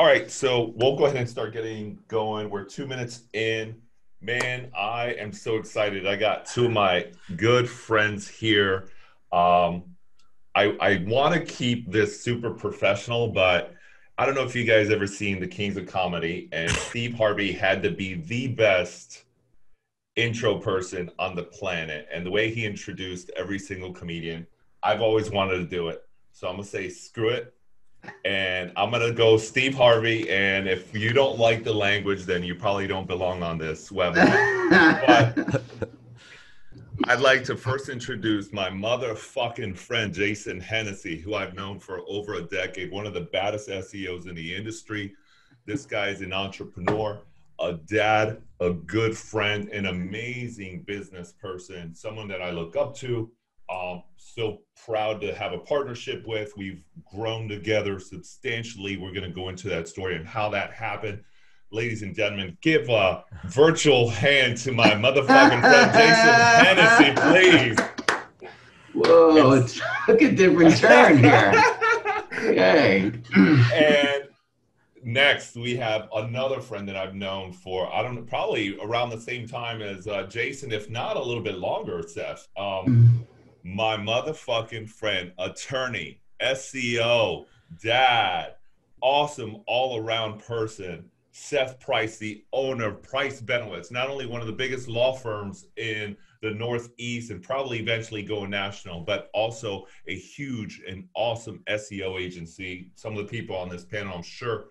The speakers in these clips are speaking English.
All right, so we'll go ahead and start getting going. We're two minutes in. Man, I am so excited. I got two of my good friends here. Um, I, I want to keep this super professional, but I don't know if you guys ever seen the Kings of Comedy, and Steve Harvey had to be the best intro person on the planet. And the way he introduced every single comedian, I've always wanted to do it. So I'm gonna say screw it and I'm gonna go Steve Harvey. And if you don't like the language, then you probably don't belong on this webinar. but I'd like to first introduce my motherfucking friend Jason Hennessey, who I've known for over a decade, one of the baddest SEOs in the industry. This guy is an entrepreneur, a dad, a good friend, an amazing business person, someone that I look up to. Um, so proud to have a partnership with. We've grown together substantially. We're going to go into that story and how that happened. Ladies and gentlemen, give a virtual hand to my motherfucking friend Jason Hennessey, please. Whoa, it took a different turn here. okay. and next, we have another friend that I've known for, I don't know, probably around the same time as uh, Jason, if not a little bit longer, Seth. Um, my motherfucking friend, attorney, SEO, dad, awesome all around person, Seth Price, the owner of Price Benowitz, not only one of the biggest law firms in the Northeast and probably eventually go national, but also a huge and awesome SEO agency. Some of the people on this panel, I'm sure,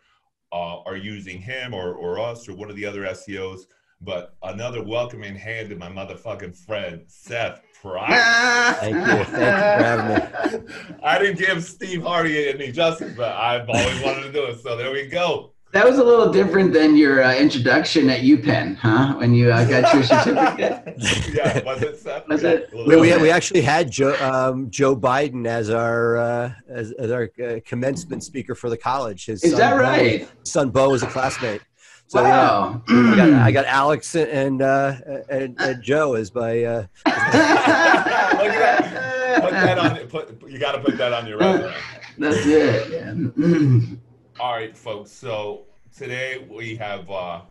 uh, are using him or, or us or one of the other SEOs. But another welcoming hand to my motherfucking friend, Seth Price. Thank you. Thank you for having me. I didn't give Steve Harvey any justice, but I've always wanted to do it. So there we go. That was a little different than your uh, introduction at UPenn, huh? When you uh, got your certificate. yeah, was it? Seth? Was it? We, we, we actually had Joe um, Joe Biden as our uh, as, as, our uh, commencement speaker for the college. His Is that right? Bo, son Bo was a classmate. So wow. yeah, I got, I got Alex and, uh, and, and Joe as my. Uh, Look at that. Put that on. Put, you got to put that on your resume. That's it. Yeah. All right, folks. So today we have uh,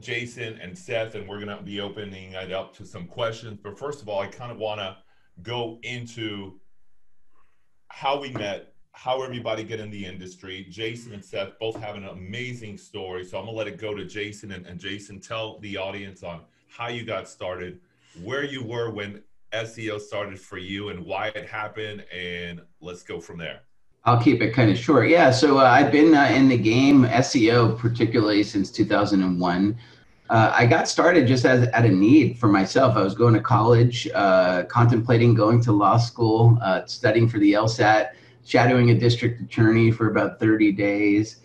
Jason and Seth, and we're going to be opening it up to some questions. But first of all, I kind of want to go into how we met how everybody get in the industry. Jason and Seth both have an amazing story. So I'm gonna let it go to Jason and, and Jason tell the audience on how you got started, where you were when SEO started for you and why it happened, and let's go from there. I'll keep it kind of short. Yeah, so uh, I've been uh, in the game SEO particularly since 2001. Uh, I got started just as at a need for myself. I was going to college, uh, contemplating going to law school, uh, studying for the LSAT shadowing a district attorney for about 30 days.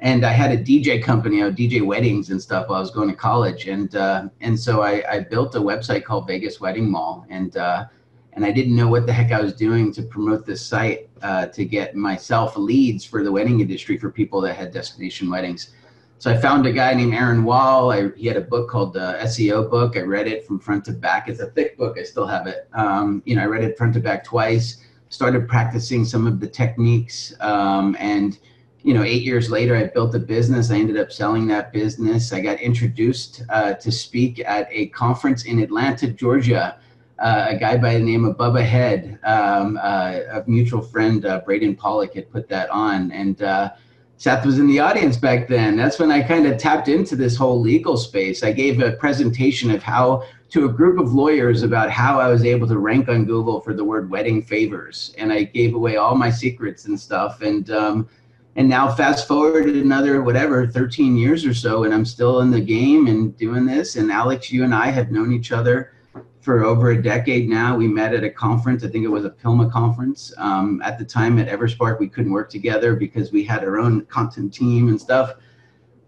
And I had a DJ company, I DJ weddings and stuff while I was going to college. And uh, and so I, I, built a website called Vegas Wedding Mall. And uh, and I didn't know what the heck I was doing to promote this site uh, to get myself leads for the wedding industry for people that had destination weddings. So I found a guy named Aaron Wall. I, he had a book called the SEO book. I read it from front to back. It's a thick book. I still have it. Um, you know, I read it front to back twice started practicing some of the techniques. Um, and, you know, eight years later, I built a business. I ended up selling that business. I got introduced uh, to speak at a conference in Atlanta, Georgia. Uh, a guy by the name of Bubba Head, um, uh, a mutual friend, uh, Braden Pollock, had put that on. And uh, Seth was in the audience back then. That's when I kind of tapped into this whole legal space. I gave a presentation of how to a group of lawyers about how I was able to rank on Google for the word wedding favors, and I gave away all my secrets and stuff. And um, and now fast forward another whatever 13 years or so, and I'm still in the game and doing this. And Alex, you and I have known each other for over a decade now. We met at a conference. I think it was a PILMA conference. Um, at the time at Everspark, we couldn't work together because we had our own content team and stuff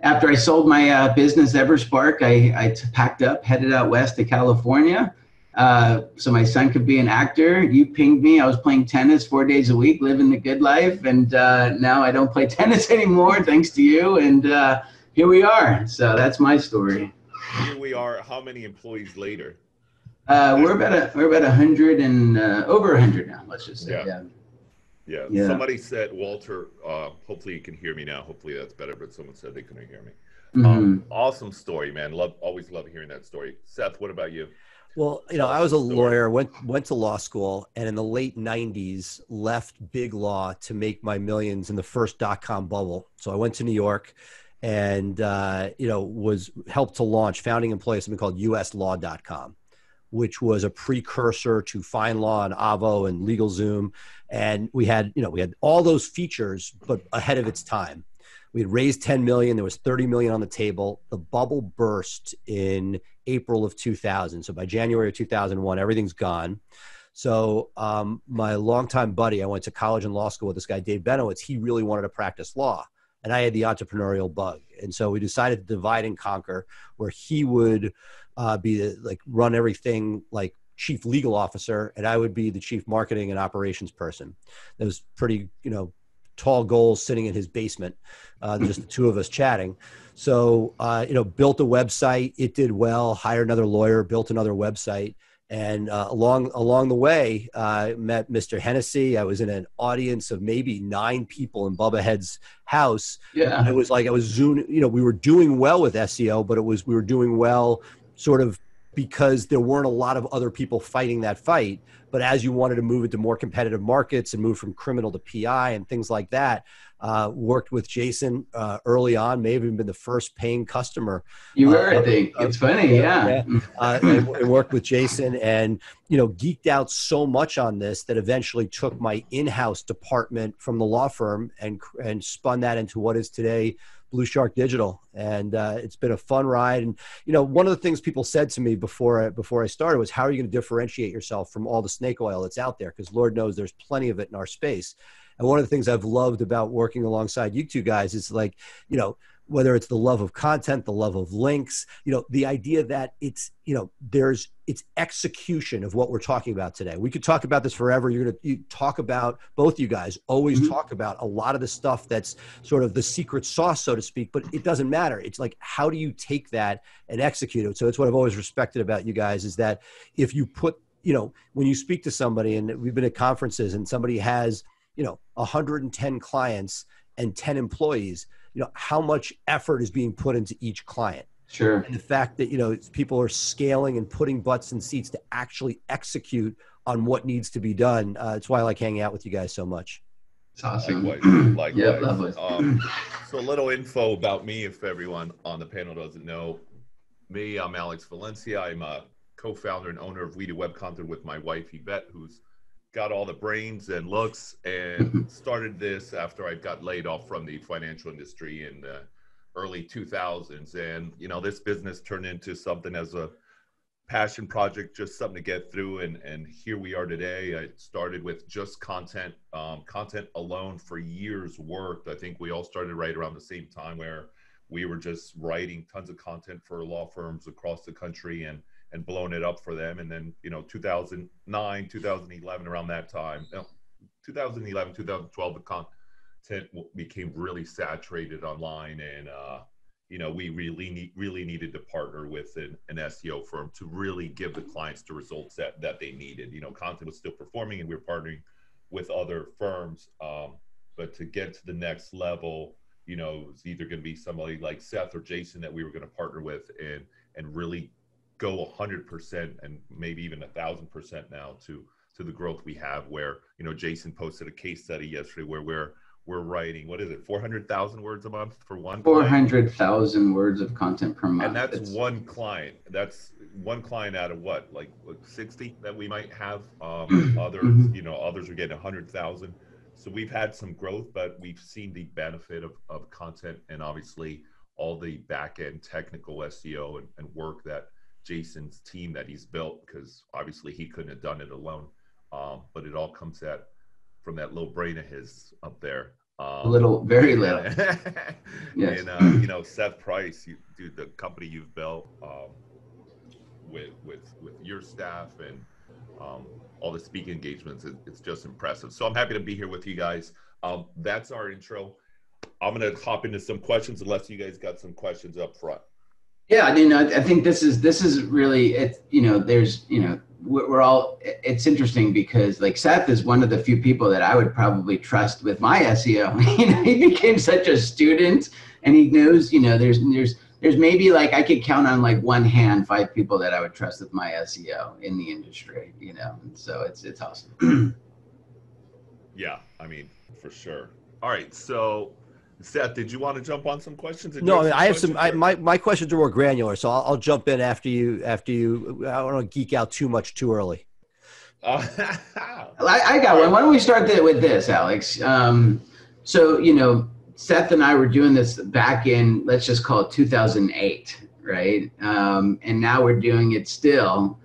after I sold my uh, business Everspark, I, packed up, headed out west to California. Uh, so my son could be an actor. You pinged me. I was playing tennis four days a week, living the good life, and uh, now I don't play tennis anymore, thanks to you. And uh, here we are. So that's my story. Here we are. How many employees later? Uh, we're about a we're about a hundred and uh, over a hundred now. Let's just say. Yeah. yeah. Yeah. Yeah. Somebody said, Walter, uh, hopefully you can hear me now. Hopefully that's better, but someone said they couldn't hear me. Mhm. Um, awesome story, man. Love, always love hearing that story. Seth, what about you? Well, you know, I was a lawyer, went went to law school, and in the late '90s left big law to make my millions in the first dot com bubble. So I went to New York, and uh, you know was helped to launch, founding employee of something called USLaw.com, which was a precursor to FindLaw and Avvo and LegalZoom, and we had you know we had all those features, but ahead of its time. We had raised 10 million. There was 30 million on the table. The bubble burst in April of 2000. So by January of 2001, everything's gone. So um, my longtime buddy, I went to college and law school with this guy, Dave Benowitz. He really wanted to practice law, and I had the entrepreneurial bug. And so we decided to divide and conquer, where he would uh, be the, like run everything like chief legal officer, and I would be the chief marketing and operations person. That was pretty, you know, tall goals sitting in his basement, uh, just the two of us chatting. So, uh, you know, built a website. It did well. Hired another lawyer. Built another website. And uh, along along the way, uh, met Mr. Hennessey. I was in an audience of maybe nine people in Bubba Head's house. Yeah. It was like I was zooming. You know, we were doing well with SEO, but it was we were doing well, sort of because there weren't a lot of other people fighting that fight. But as you wanted to move into more competitive markets and move from criminal to PI and things like that, uh, worked with Jason uh, early on. May have even been the first paying customer You were, Uh, I think. It's funny, yeah. uh, and, and worked with Jason and you know geeked out so much on this that eventually took my in-house department from the law firm and and spun that into what is today Blue Shark Digital, and uh, it's been a fun ride. And you know, one of the things people said to me before I, before I started was, "How are you going to differentiate yourself from all the snake oil that's out there?" Because Lord knows there's plenty of it in our space. And one of the things I've loved about working alongside you two guys is like, you know, whether it's the love of content, the love of links, you know, the idea that it's, you know, there's it's execution of what we're talking about today. We could talk about this forever. You're gonna you talk about both you guys always Mhm. talk about a lot of the stuff that's sort of the secret sauce, so to speak, but it doesn't matter. It's like how do you take that and execute it? So it's what I've always respected about you guys is that if you put, you know, when you speak to somebody and we've been at conferences and somebody has, you know, 110 clients and 10 employees, you know, how much effort is being put into each client? Sure. and the fact that you know people are scaling and putting butts in seats to actually execute on what needs to be done. Uh, it's why I like hanging out with you guys so much. It's awesome. Likewise. Likewise. Yeah. Um, so a little info about me, if everyone on the panel doesn't know me, I'm Alex Valencia. I'm a co-founder and owner of We Do Web Content with my wife Yvette, who's got all the brains and looks, and started this after I got laid off from the financial industry in the early 2000s. And you know, this business turned into something as a passion project, just something to get through. And and here we are today. I started with just content, um, content alone for years worked. I think we all started right around the same time where we were just writing tons of content for law firms across the country and and blowing it up for them. And then you know, 2009, 2011, around that time, no, 2011, 2012, the content became really saturated online and. uh you know, we really need really needed to partner with an, an SEO firm to really give the clients the results that that they needed. You know, content was still performing, and we were partnering with other firms. Um, but to get to the next level, you know, it's either going to be somebody like Seth or Jason that we were going to partner with, and and really go hundred percent and maybe even a thousand percent now to to the growth we have. Where you know, Jason posted a case study yesterday where we're we're writing what is it, four hundred thousand words a month for one. Four client? hundred thousand words of content per month. And that's It's- one client. That's one client out of what, like what, 60 that we might have. Um, Mhm. others, you know, others are getting 100,000. So we've had some growth, but we've seen the benefit of, of content and obviously all the back end technical SEO and, and work that Jason's team that he's built, because obviously he couldn't have done it alone. Um, but it all comes at from that little brain of his up there. Um, A little, very little. Yes. and uh, you know, Seth Price, you, dude, the company you've built um, with with with your staff and um, all the speaking engagements, it, it's just impressive. So I'm happy to be here with you guys. Um, that's our intro. I'm gonna hop into some questions, unless you guys got some questions up front. Yeah, I mean, I, think this is this is really it. You know, there's you know we're all it's interesting because like seth is one of the few people that i would probably trust with my seo you know he became such a student and he knows you know there's there's there's maybe like i could count on like one hand five people that i would trust with my seo in the industry you know so it's it's awesome yeah i mean for sure all right so Seth, did you want to jump on some questions? Did no, I, mean, I have some. I, my my questions are more granular, so I'll, I'll, jump in after you. After you, I don't want to geek out too much too early. Uh, I, I, got one. Why don't we start the, with this, Alex? Um, so you know, Seth and I were doing this back in let's just call it 2008, right? Um, and now we're doing it still.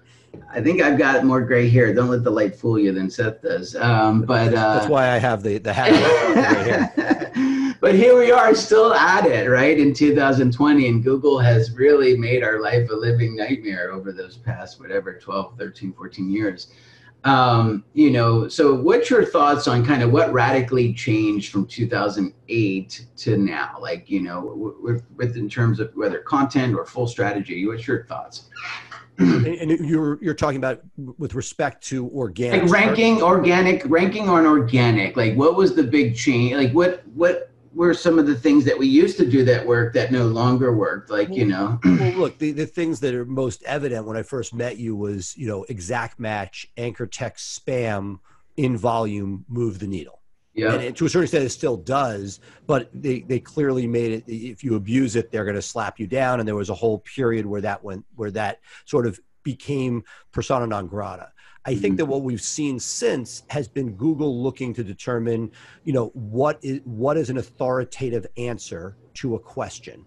I think I've got more gray hair. Don't let the light fool you than Seth does. Um, but uh, that's why I have the the hat. but here we are still at it, right? In 2020, and Google has really made our life a living nightmare over those past, whatever, 12, 13, 14 years. Um, you know, so what's your thoughts on kind of what radically changed from 2008 to now? Like, you know, with, with in terms of whether content or full strategy, what's your thoughts? and you're you're talking about with respect to organic like ranking organic ranking on organic like what was the big change like what what were some of the things that we used to do that work that no longer worked like well, you know well look the, the things that are most evident when i first met you was you know exact match anchor text spam in volume move the needle yeah. And to a certain extent, it still does, but they, they clearly made it. If you abuse it, they're going to slap you down. And there was a whole period where that went, where that sort of became persona non grata. I think that mm-hmm. what we've seen since has been Google looking to determine, you know, what is what is an authoritative answer to a question.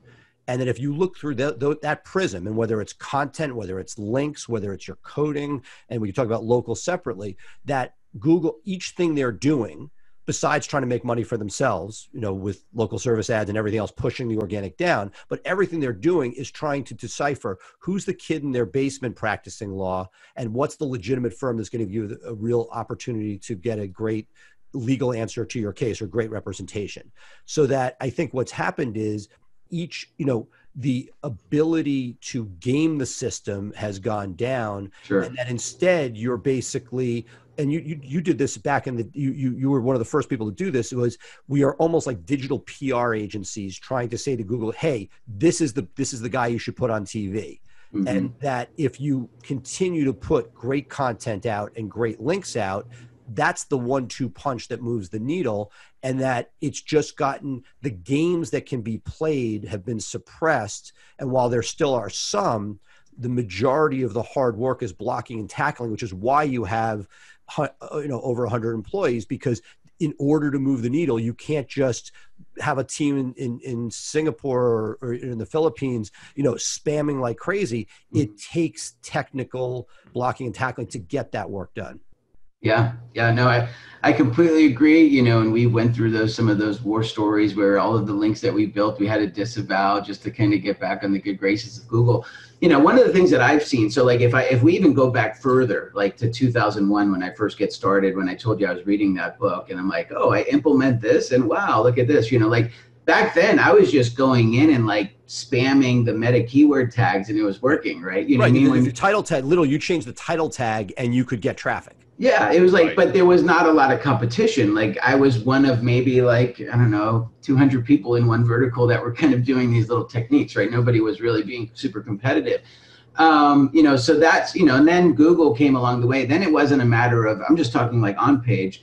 And that if you look through the, the, that prism, and whether it's content, whether it's links, whether it's your coding, and we can talk about local separately, that Google, each thing they're doing besides trying to make money for themselves, you know, with local service ads and everything else pushing the organic down, but everything they're doing is trying to decipher who's the kid in their basement practicing law and what's the legitimate firm that's going to give you a real opportunity to get a great legal answer to your case or great representation. So that I think what's happened is each, you know, the ability to game the system has gone down sure. and that instead you're basically and you, you you did this back in the you, you you were one of the first people to do this it was we are almost like digital pr agencies trying to say to google hey this is the this is the guy you should put on tv mm-hmm. and that if you continue to put great content out and great links out that's the one two punch that moves the needle and that it's just gotten the games that can be played have been suppressed and while there still are some the majority of the hard work is blocking and tackling which is why you have you know over 100 employees because in order to move the needle you can't just have a team in, in, in singapore or, or, in the philippines you know spamming like crazy mm-hmm. it takes technical blocking and tackling to get that work done yeah, yeah, no, I, I completely agree. You know, and we went through those some of those war stories where all of the links that we built, we had to disavow just to kind of get back on the good graces of Google. You know, one of the things that I've seen. So, like, if I if we even go back further, like to 2001 when I first get started, when I told you I was reading that book, and I'm like, oh, I implement this, and wow, look at this. You know, like back then I was just going in and like spamming the meta keyword tags, and it was working, right? You know, right. I mean, when, your title tag, little, you change the title tag, and you could get traffic. Yeah, it was like, right. but there was not a lot of competition. Like I was one of maybe like I don't know, 200 people in one vertical that were kind of doing these little techniques, right? Nobody was really being super competitive. Um, you know, so that's you know, and then Google came along the way. Then it wasn't a matter of I'm just talking like on page.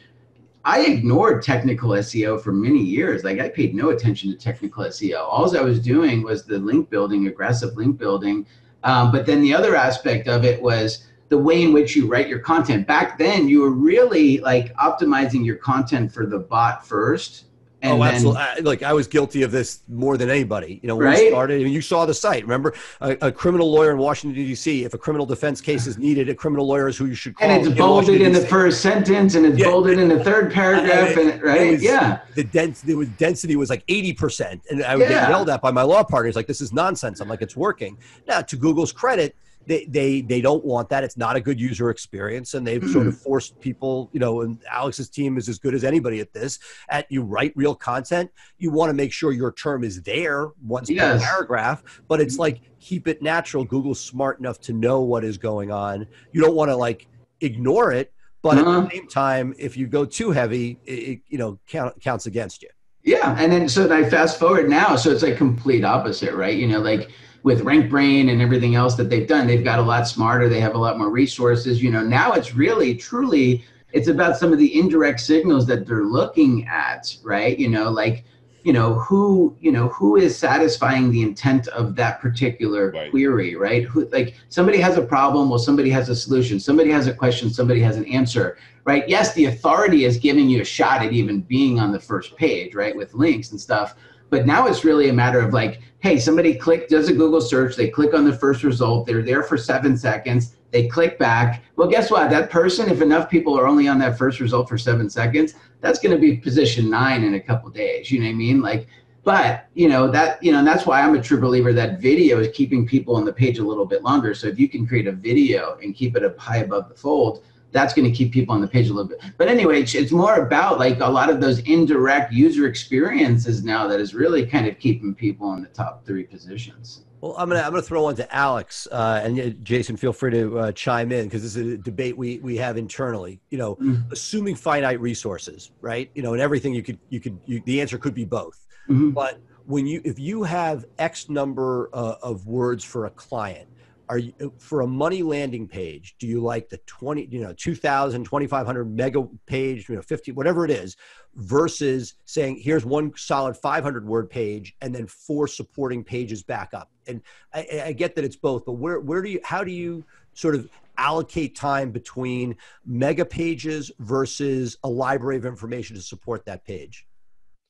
I ignored technical SEO for many years. Like I paid no attention to technical SEO. All I was doing was the link building, aggressive link building. Um, but then the other aspect of it was the way in which you write your content. Back then, you were really like optimizing your content for the bot first. oh, then, absolutely! I, like I was guilty of this more than anybody. You know, when right? we started, I mean, you saw the site. Remember, a, a, criminal lawyer in Washington D.C. If a criminal defense case is needed, a criminal lawyer is who you should call. And it's bolded in, in the first sentence, and it's yeah. bolded in the third paragraph, and, and right, it was, yeah. The dens- the density was like eighty percent, and I would yeah. get yelled at by my law partners, like, "This is nonsense." I'm like, "It's working." Now, to Google's credit they they they don't want that. It's not a good user experience, and they've sort of forced people. You know, and Alex's team is as good as anybody at this. At you write real content, you want to make sure your term is there once yes. per paragraph, but it's like keep it natural. Google's smart enough to know what is going on. You don't want to like ignore it, but uh-huh. at the uh-huh. same time, if you go too heavy, it, it you know count, counts against you. Yeah, and then so I fast forward now, so it's like complete opposite, right? You know, like with RankBrain and everything else that they've done, they've got a lot smarter. They have a lot more resources. You know, now it's really truly it's about some of the indirect signals that they're looking at, right? You know, like you know who you know who is satisfying the intent of that particular right. query right who like somebody has a problem well somebody has a solution somebody has a question somebody has an answer right yes the authority is giving you a shot at even being on the first page right with links and stuff but now it's really a matter of like, hey, somebody click does a Google search, they click on the first result, they're there for seven seconds, they click back. Well, guess what? That person, if enough people are only on that first result for seven seconds, that's going to be position nine in a couple days. You know what I mean? Like, but you know that you know that's why i'm a true believer that video is keeping people on the page a little bit longer so if you can create a video and keep it up high above the fold that's going to keep people on the page a little bit. But anyway, it's more about like a lot of those indirect user experiences now that is really kind of keeping people in the top three positions. Well, I'm gonna I'm gonna throw one to Alex uh, and uh, Jason. Feel free to uh, chime in because this is a debate we we have internally. You know, mm-hmm. assuming finite resources, right? You know, and everything you could you could you, the answer could be both. Mm-hmm. But when you if you have X number uh, of words for a client, are you uh, for a money landing page do you like the 20 you know 2000 2500 mega page you know 50 whatever it is versus saying here's one solid 500 word page and then four supporting pages back up? And I, I get that it's both but where where do you how do you sort of allocate time between mega pages versus a library of information to support that page?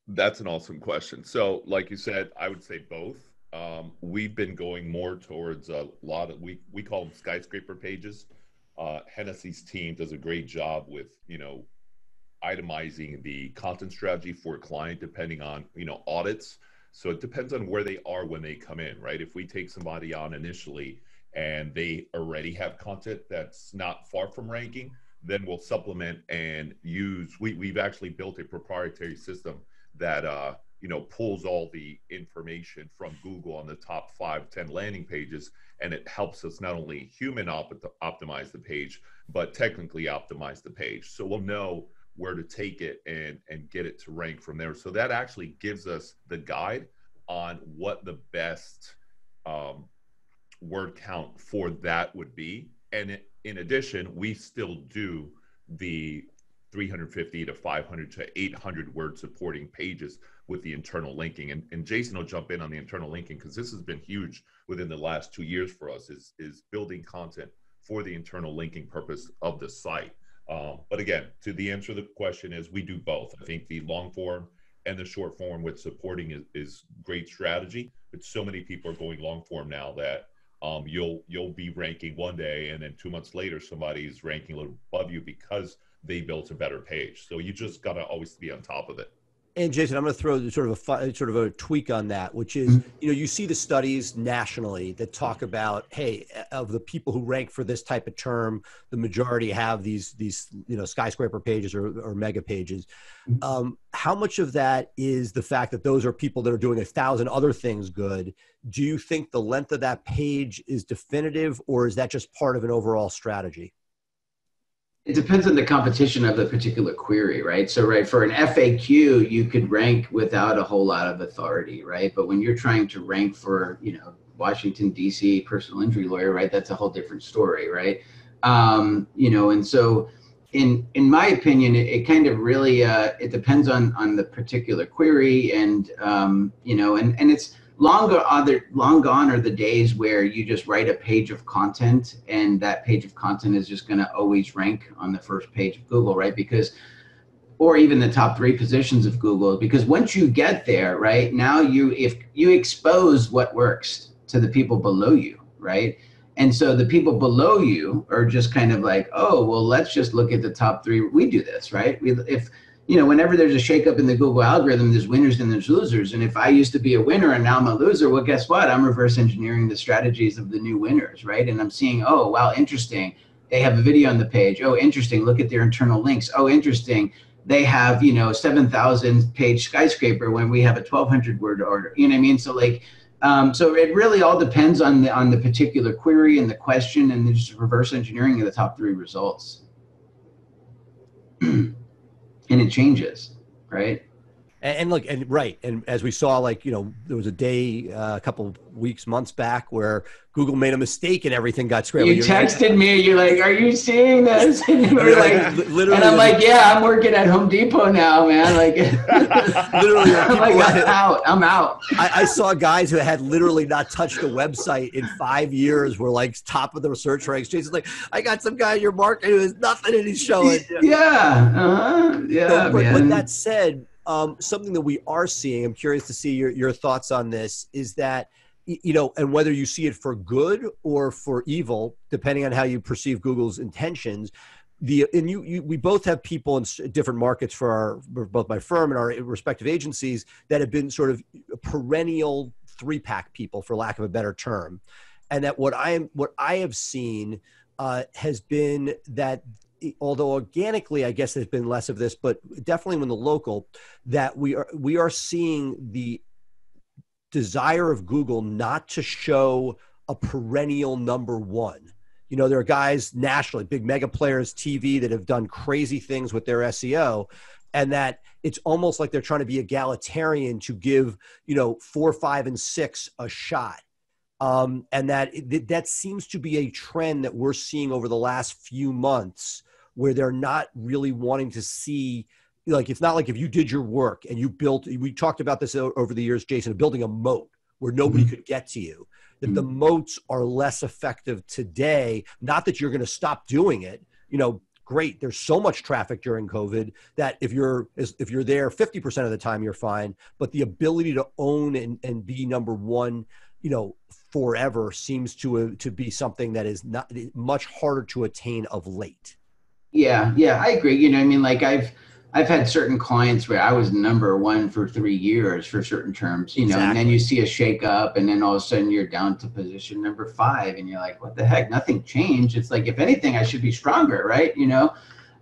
That's an awesome question. So like you said i would say both um, we've been going more towards a lot of we we call them skyscraper pages. Uh, Hennessey's team does a great job with you know itemizing the content strategy for a client depending on you know audits. So it depends on where they are when they come in, right? If we take somebody on initially and they already have content that's not far from ranking, then we'll supplement and use. We we've actually built a proprietary system that uh, you know pulls all the information from google on the top five ten landing pages and it helps us not only human op- optimize the page but technically optimize the page. So we'll know where to take it and and get it to rank from there. So that actually gives us the guide on what the best um, word count for that would be. And in addition we still do the 350 to 500 to 800 word supporting pages with the internal linking. And, and Jason will jump in on the internal linking because this has been huge within the last two years for us is, is building content for the internal linking purpose of the site. Um, but again, to the answer to the question is we do both. I think the long form and the short form with supporting is, is great strategy. But so many people are going long form now that um, you'll you'll be ranking one day and then two months later somebody's ranking a little above you because they built a better page. So you just gotta always be on top of it. And Jason, I'm going to throw sort of a sort of a tweak on that, which is, mm-hmm. you know, you see the studies nationally that talk about, hey, of the people who rank for this type of term, the majority have these these you know skyscraper pages or, or mega pages. Mm-hmm. Um, how much of that is the fact that those are people that are doing a thousand other things good? Do you think the length of that page is definitive, or is that just part of an overall strategy? It depends on the competition of the particular query, right? So, right, for an FAQ, you could rank without a whole lot of authority, right? But when you're trying to rank for, you know, Washington, D.C. personal injury lawyer, right, that's a whole different story, right? Um, you know, and so in in my opinion, it, it kind of really uh, it depends on on the particular query, and um, you know, and and it's long other long gone are the days where you just write a page of content and that page of content is just going to always rank on the first page of google right? Because or even the top three positions of google because once you get there right now you if you expose what works to the people below you right? And so the people below you are just kind of like oh well let's just look at the top three. We do this right? We if you know, whenever there's a shakeup in the Google algorithm, there's winners and there's losers. And if I used to be a winner and now I'm a loser, well, guess what? I'm reverse engineering the strategies of the new winners, right? And I'm seeing, oh, wow, interesting. They have a video on the page. Oh, interesting. Look at their internal links. Oh, interesting. They have, you know, 7,000 page skyscraper when we have a 1,200 word order. You know what I mean? So, like, um, so it really all depends on the on the particular query and the question, and just reverse engineering of the top three results. and it changes, right? And, and, look, and right, and as we saw, like you know, there was a day uh, a couple weeks, months back where Google made a mistake and everything got scrambled. You texted like, me. You're like, "Are you seeing this?" And you were like, literally, and I'm like, "Yeah, I'm working at Home Depot now, man." Like, literally, I'm like, I'm out. I'm out. I, I, saw guys who had literally not touched a website in five years were like top of the search ranks. Jason's like, "I got some guy in your market who has nothing and he's showing." Yeah, uh-huh. yeah. So, but, but that said, um, something that we are seeing, I'm curious to see your, your thoughts on this, is that, you know, and whether you see it for good or for evil, depending on how you perceive Google's intentions. The, and you, you, we both have people in different markets for our, both my firm and our respective agencies that have been sort of perennial three pack people, for lack of a better term. And that what I am, what I have seen uh, has been that although organically, I guess there's been less of this, but definitely when the local, that we are we are seeing the desire of Google not to show a perennial number one. You know, there are guys nationally, big mega players, TV that have done crazy things with their SEO, and that it's almost like they're trying to be egalitarian to give you know four, five, and six a shot. Um, and that that seems to be a trend that we're seeing over the last few months where they're not really wanting to see like it's not like if you did your work and you built we talked about this over the years jason building a moat where nobody mm-hmm. could get to you that mm-hmm. the moats are less effective today not that you're going to stop doing it you know great there's so much traffic during covid that if you're if you're there 50% of the time you're fine but the ability to own and, and be number one you know forever seems to uh, to be something that is not much harder to attain of late yeah, yeah, I agree. You know, I mean, like I've I've had certain clients where I was number one for three years for certain terms, you know, exactly. and then you see a shake up and then all of a sudden you're down to position number five and you're like, what the heck? Nothing changed. It's like, if anything, I should be stronger, right? You know,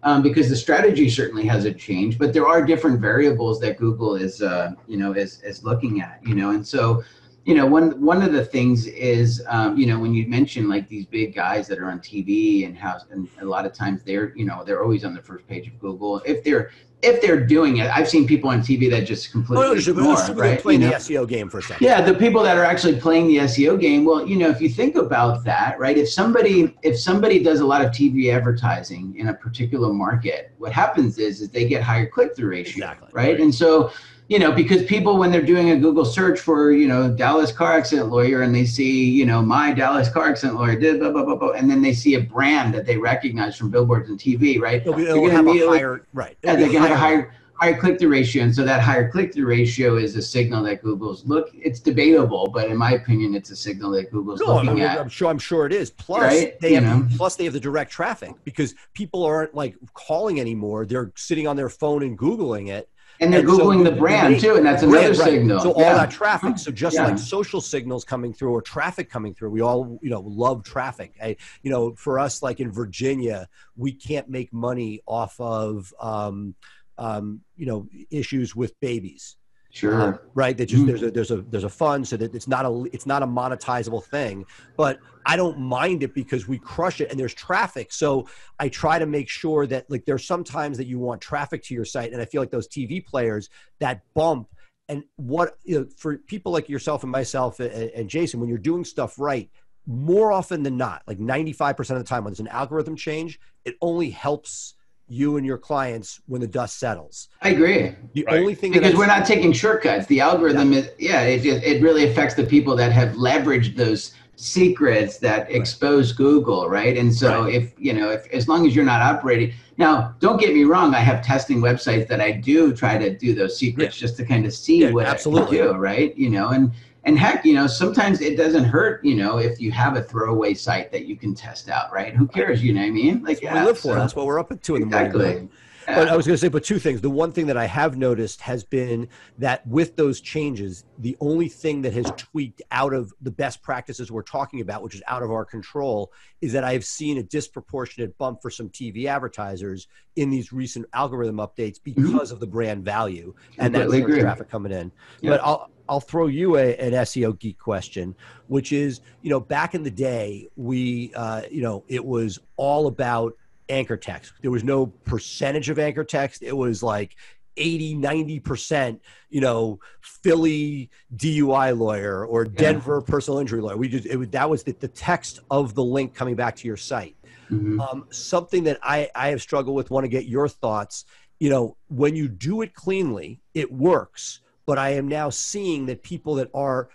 um, because the strategy certainly hasn't changed, but there are different variables that Google is, uh, you know, is, is looking at, you know, and so, you know, one one of the things is, um, you know, when you mention like these big guys that are on TV and how, and a lot of times they're, you know, they're always on the first page of Google. If they're if they're doing it, I've seen people on TV that just completely oh, no, ignore, right? Playing you know? the SEO game for a second. Yeah, the people that are actually playing the SEO game. Well, you know, if you think about that, right? If somebody if somebody does a lot of TV advertising in a particular market, what happens is is they get higher click through ratio, exactly. right? right? And so you know, because people when they're doing a Google search for, you know, Dallas car accident lawyer and they see, you know, my Dallas car accident lawyer did blah blah blah blah, and then they see a brand that they recognize from billboards and TV, right? They'll, be, they'll have a higher, right? Yeah, they can have a higher higher click through ratio, and so that higher click through ratio is a signal that Google's look. It's debatable, but in my opinion, it's a signal that Google's no, looking I mean, at. I'm sure. I'm sure it is. Plus, right? they you have know? plus they have the direct traffic because people aren't like calling anymore. They're sitting on their phone and googling it and they're and googling so, the brand too and that's another signal right. so all yeah. that traffic so just yeah. like social signals coming through or traffic coming through we all you know love traffic I, you know for us like in virginia we can't make money off of um, um, you know issues with babies Sure. Um, right. That just mm. there's a there's a there's a fund so that it's not a it's not a monetizable thing. But I don't mind it because we crush it and there's traffic. So I try to make sure that like there's sometimes that you want traffic to your site, and I feel like those TV players that bump and what you know, for people like yourself and myself and, and Jason, when you're doing stuff right, more often than not, like 95% of the time when there's an algorithm change, it only helps you and your clients when the dust settles. I agree. The right. only thing because we're not taking shortcuts. The algorithm yeah. is yeah, it it really affects the people that have leveraged those secrets that right. expose Google, right? And so right. if you know, if as long as you're not operating now, don't get me wrong, I have testing websites that I do try to do those secrets yeah. just to kind of see yeah, what absolutely. I can do, right? You know, and and heck, you know, sometimes it doesn't hurt, you know, if you have a throwaway site that you can test out, right? Who cares? You know what I mean? Like, yeah, we live for. So, That's what we're up to in the exactly. But I was going to say, but two things. The one thing that I have noticed has been that with those changes, the only thing that has tweaked out of the best practices we're talking about, which is out of our control, is that I have seen a disproportionate bump for some TV advertisers in these recent algorithm updates mm-hmm. because mm-hmm. of the brand value and that traffic coming in. Yeah. But I'll I'll throw you a, an SEO geek question, which is, you know, back in the day, we, uh, you know, it was all about anchor text. There was no percentage of anchor text. It was like 80, 90%, you know, Philly DUI lawyer or Denver yeah. personal injury lawyer. We just, it, that was the, the text of the link coming back to your site. Mm-hmm. Um, something that I, I have struggled with, want to get your thoughts. You know, when you do it cleanly, it works. But I am now seeing that people that are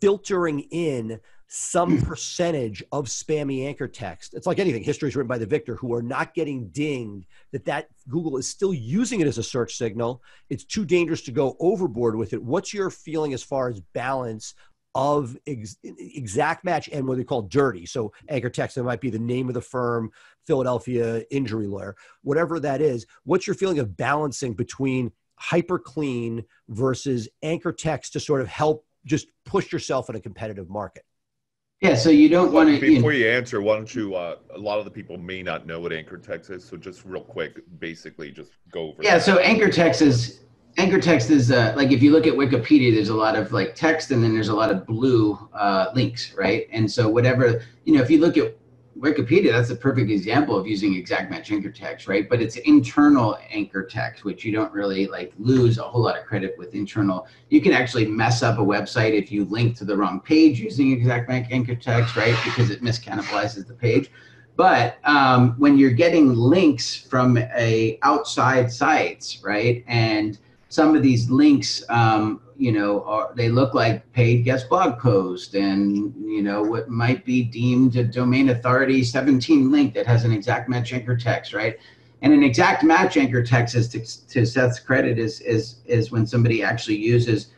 filtering in some percentage of spammy anchor text. It's like anything. History is written by the victor who are not getting dinged that that Google is still using it as a search signal. It's too dangerous to go overboard with it. What's your feeling as far as balance of ex- exact match and what they call dirty? So anchor text, that might be the name of the firm, Philadelphia injury lawyer, whatever that is. What's your feeling of balancing between hyper clean versus anchor text to sort of help just push yourself in a competitive market? Yeah, so you don't want to. Before you, know, you, answer, why don't you? Uh, a lot of the people may not know what anchor text is, so just real quick, basically, just go over. Yeah, that. so anchor text is anchor text is uh, like if you look at Wikipedia, there's a lot of like text, and then there's a lot of blue uh, links, right? And so whatever you know, if you look at Wikipedia, that's a perfect example of using exact match anchor text, right? But it's internal anchor text, which you don't really like lose a whole lot of credit with internal. You can actually mess up a website if you link to the wrong page using exact match anchor text, right? Because it miscannibalizes the page. But um, when you're getting links from a outside sites, right, and some of these links um, you know, are, they look like paid guest blog post and, you know, what might be deemed a domain authority 17 link that has an exact match anchor text, right? And an exact match anchor text is to, to Seth's credit is, is, is when somebody actually uses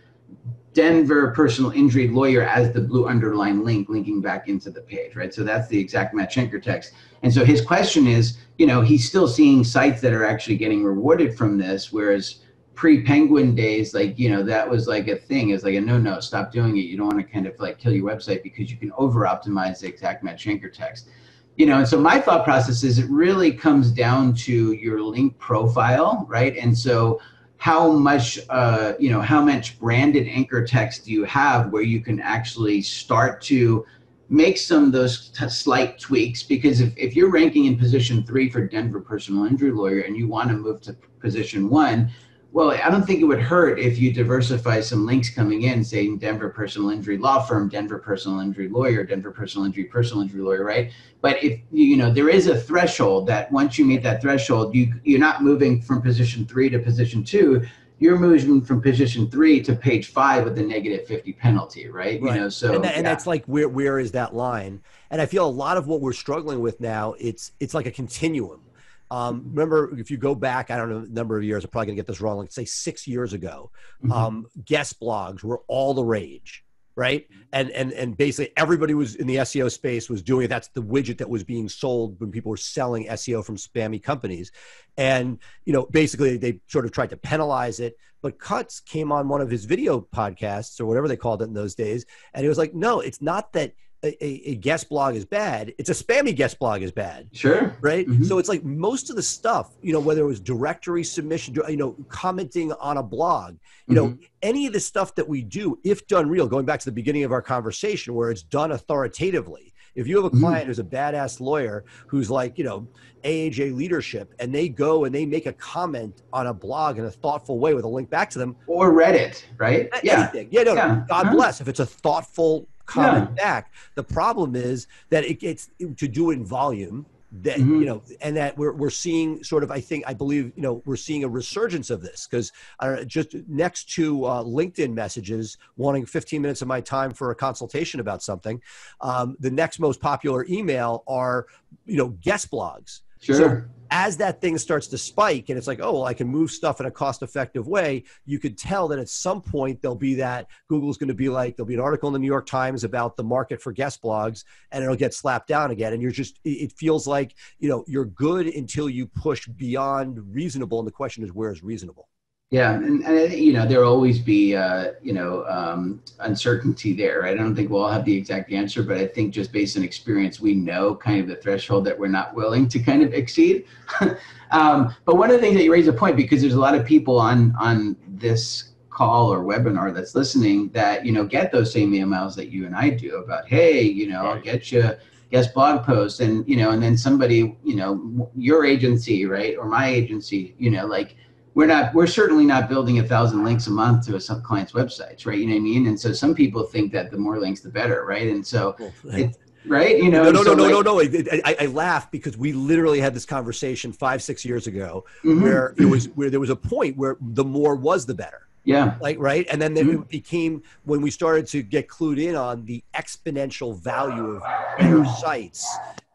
Denver personal injury lawyer as the blue underline link linking back into the page, right? So that's the exact match anchor text. And so his question is, you know, he's still seeing sites that are actually getting rewarded from this, whereas pre-penguin days like you know that was like a thing. It's like a no no stop doing it. You don't want to kind of like kill your website because you can over optimize the exact match anchor text. You know and so my thought process is it really comes down to your link profile right? And so how much uh, you know how much branded anchor text do you have where you can actually start to make some of those t- slight tweaks? Because if, if you're ranking in position three for denver personal injury lawyer and you want to move to position one well, I don't think it would hurt if you diversify some links coming in, saying Denver personal injury law firm, Denver personal injury lawyer, Denver personal injury personal injury lawyer, right? But if you know there is a threshold that once you meet that threshold, you you're not moving from position three to position two. You're moving from position three to page five with a negative 50 penalty, right? right. You know, so and, that, and yeah. that's like where where is that line? And I feel a lot of what we're struggling with now, it's it's like a continuum um, remember, if you go back, I don't know, a number of years, I'm probably going to get this wrong, like say six years ago, mm-hmm. um, guest blogs were all the rage, right? And, and, and basically everybody was in the SEO space was doing it. That's the widget that was being sold when people were selling SEO from spammy companies. And, you know, basically they sort of tried to penalize it. But Cutts came on one of his video podcasts or whatever they called it in those days. And he was like, no, it's not that – a, a, guest blog is bad, it's a spammy guest blog is bad. Sure. Right. Mm-hmm. So it's like most of the stuff, you know, whether it was directory submission, you know, commenting on a blog, you mm-hmm. know, any of the stuff that we do, if done real, going back to the beginning of our conversation where it's done authoritatively. If you have a mm-hmm. client mm-hmm. who's a badass lawyer who's like, you know, AAJ leadership, and they go and they make a comment on a blog in a thoughtful way with a link back to them, or Reddit, right? Yeah, yeah, no, yeah. God uh-huh. bless if it's a thoughtful comment yeah. back. The problem is that it gets to do it in volume that mm-hmm. you know and that we're, we're seeing sort of i think i believe you know we're seeing a resurgence of this because uh, just next to uh, linkedin messages wanting 15 minutes of my time for a consultation about something um, the next most popular email are you know guest blogs Sure. So as that thing starts to spike and it's like, oh, well, I can move stuff in a cost effective way, you could tell that at some point there'll be that Google's going to be like, there'll be an article in the New York Times about the market for guest blogs and it'll get slapped down again. And you're just, it feels like, you know, you're good until you push beyond reasonable. And the question is, where is reasonable? Yeah, and, and you know there'll always be uh, you know um, uncertainty there. Right? I don't think we'll all have the exact answer, but I think just based on experience, we know kind of the threshold that we're not willing to kind of exceed. um, but one of the things that you raise a point because there's a lot of people on on this call or webinar that's listening that you know get those same emails that you and I do about hey you know right. I'll get you guest blog posts and you know and then somebody you know your agency right or my agency you know like we're not we're certainly not building a thousand links a month to a client's websites right? You know what i mean? And so some people think that the more links the better right? And so it, right? You know no no so no, like, no no. No I, I laugh because we literally had this conversation five six years ago mm-hmm. where it was where there was a point where the more was the better. Yeah. Like right? And then mm-hmm. it became when we started to get clued in on the exponential value of better sites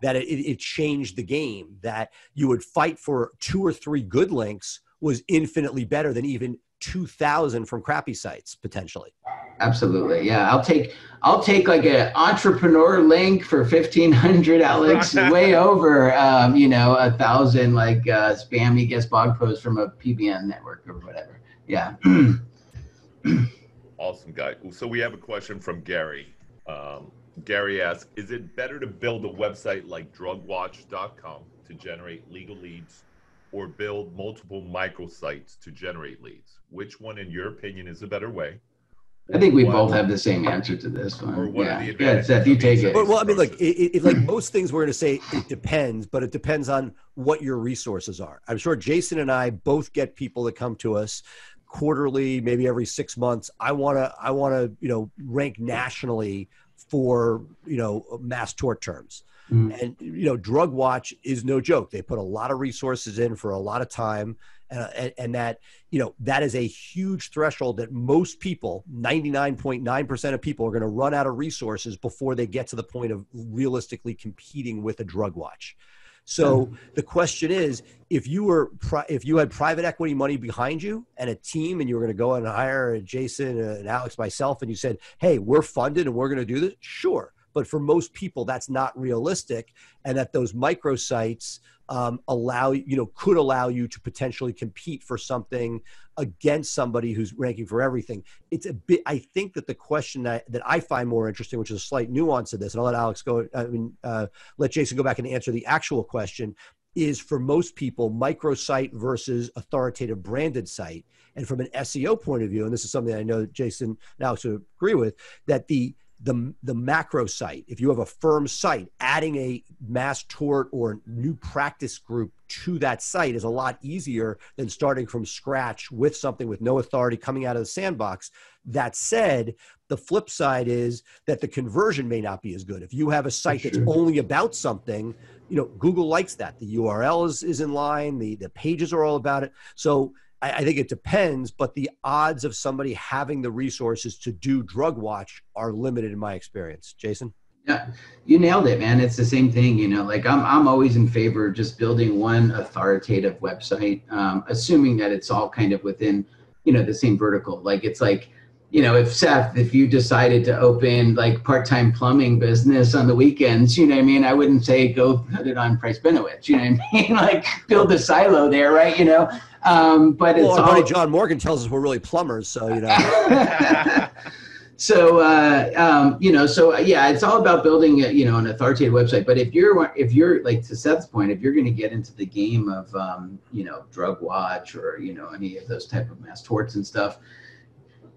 that it, it changed the game that you would fight for two or three good links was infinitely better than even 2000 from crappy sites potentially. Absolutely yeah. I'll take i'll take like an entrepreneur link for 1500 alex way over um, you know a thousand like uh, spammy guest blog posts from a pbn network or whatever. Yeah. Awesome guy. So we have a question from gary. Um, gary asks is it better to build a website like drugwatch.com to generate legal leads or build multiple microsites to generate leads? Which one, in your opinion, is a better way? I think we both have the same answer to this one. yeah, yeah Seth, you take it. Well, I mean, like, it, it, like most things, we're going to say it depends, but it depends on what your resources are. I'm sure Jason and I both get people that come to us quarterly, maybe every six months. I want to, I want to, you know, rank nationally for you know mass tort terms. Mm. And you know, Drug Watch is no joke. They put a lot of resources in for a lot of time, uh, and, and, that you know that is a huge threshold that most people, ninety nine point nine percent of people, are going to run out of resources before they get to the point of realistically competing with a Drug Watch. So mm. the question is, if you were if you had private equity money behind you and a team, and you were going to go and hire Jason and Alex, myself, and you said, "Hey, we're funded and we're going to do this," sure but for most people that's not realistic and that those microsites um, allow you know could allow you to potentially compete for something against somebody who's ranking for everything. It's a bit i think that the question that, that i find more interesting which is a slight nuance of this and i'll let alex go i mean uh, let jason go back and answer the actual question is for most people microsite versus authoritative branded site. And from an seo point of view and this is something i know jason now to agree with that the the, the macro site, if you have a firm site, adding a mass tort or new practice group to that site is a lot easier than starting from scratch with something with no authority coming out of the sandbox. That said, the flip side is that the conversion may not be as good. If you have a site that's only about something, you know, Google likes that. The URL is, is in line, the, the pages are all about it. So I, I think it depends, but the odds of somebody having the resources to do drug watch are limited in my experience. Jason? Yeah, you nailed it, man. It's the same thing, you know. Like I'm, I'm always in favor of just building one authoritative website, um, assuming that it's all kind of within, you know, the same vertical. Like it's like, you know, if Seth, if you decided to open like part-time plumbing business on the weekends, you know what I mean? I wouldn't say go put it on Price Benowitz, you know what I mean? like build a silo there, right? You know, um, but well, it's our buddy John Morgan tells us we're really plumbers, so you know. so uh, um, you know, so uh, yeah, it's all about building a, you know an authoritative website. But if you're if you're like to Seth's point, if you're going to get into the game of um, you know drug watch or you know any of those type of mass torts and stuff,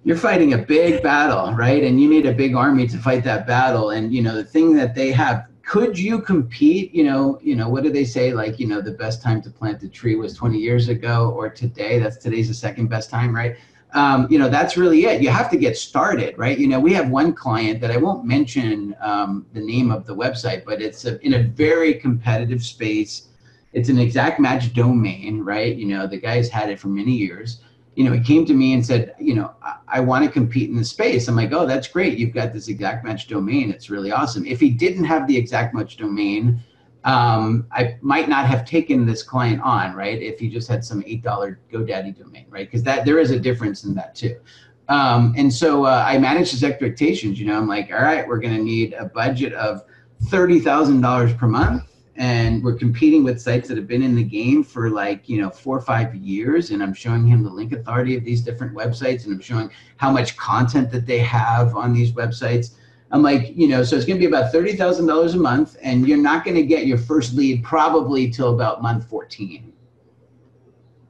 you're fighting a big battle, right? And you need a big army to fight that battle. And you know the thing that they have could you compete you know you know what do they say? Like you know the best time to plant a tree was 20 years ago or today. That's today's the second best time right? Um, you know that's really it. You have to get started right? You know we have one client that i won't mention um, the name of the website but it's a, in a very competitive space. It's an exact match domain right? You know the guy's had it for many years you know, he came to me and said, you know, I, I want to compete in the space. I'm like, oh, that's great. You've got this exact match domain. It's really awesome. If he didn't have the exact match domain, um, I might not have taken this client on, right? If you just had some $8 GoDaddy domain, right? Because that there is a difference in that too. Um, and so uh, I managed his expectations. You know, I'm like, all right, we're going to need a budget of thirty thousand dollars per month, and we're competing with sites that have been in the game for like you know four or five years. And I'm showing him the link authority of these different websites, and I'm showing how much content that they have on these websites. I'm like, you know, so it's going to be about thirty thousand dollars a month, and you're not going to get your first lead probably till about month fourteen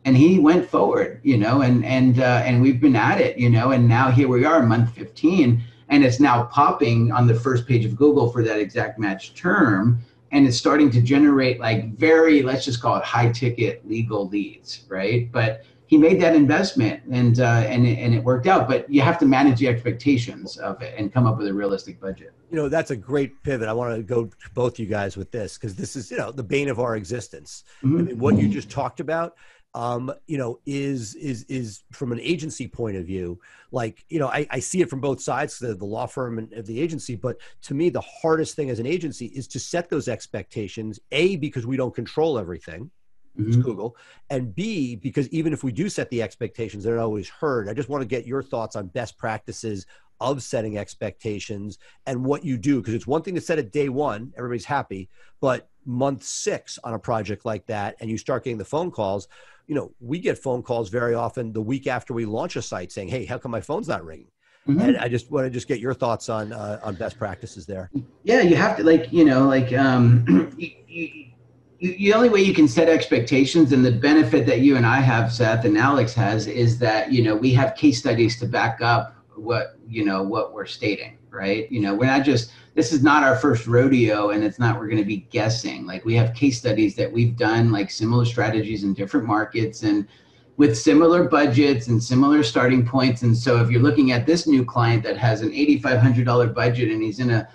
and he went forward, you know, and and uh, and we've been at it, you know, and now here we are, month 15, and it's now popping on the first page of Google for that exact match term, and it's starting to generate like very, let's just call it high ticket legal leads, right? But he made that investment, and uh, and it, and it worked out. But you have to manage the expectations of it and come up with a realistic budget. You know, that's a great pivot. I want to go to both you guys with this because this is you know the bane of our existence. Mm-hmm. I mean, what you just talked about um, you know, is is is from an agency point of view, like you know, I, I see it from both sides, the, the law firm and the agency. But to me, the hardest thing as an agency is to set those expectations. A because we don't control everything, mm-hmm. Google, and B because even if we do set the expectations, they're not always heard. I just want to get your thoughts on best practices of setting expectations and what you do because it's one thing to set it day one, everybody's happy, but month six on a project like that, and you start getting the phone calls you know, we get phone calls very often the week after we launch a site saying, "Hey, how come my phone's not ringing?" Mm-hmm. And I just want to just get your thoughts on uh, on best practices there. Yeah, you have to like you know like um, you, you, you, the only way you can set expectations and the benefit that you and I have, Seth and Alex has, is that you know we have case studies to back up what you know what we're stating, right? You know, we're not just this is not our first rodeo and it's not we're going to be guessing like we have case studies that we've done like similar strategies in different markets and with similar budgets and similar starting points and so if you're looking at this new client that has an $8500 budget and he's in a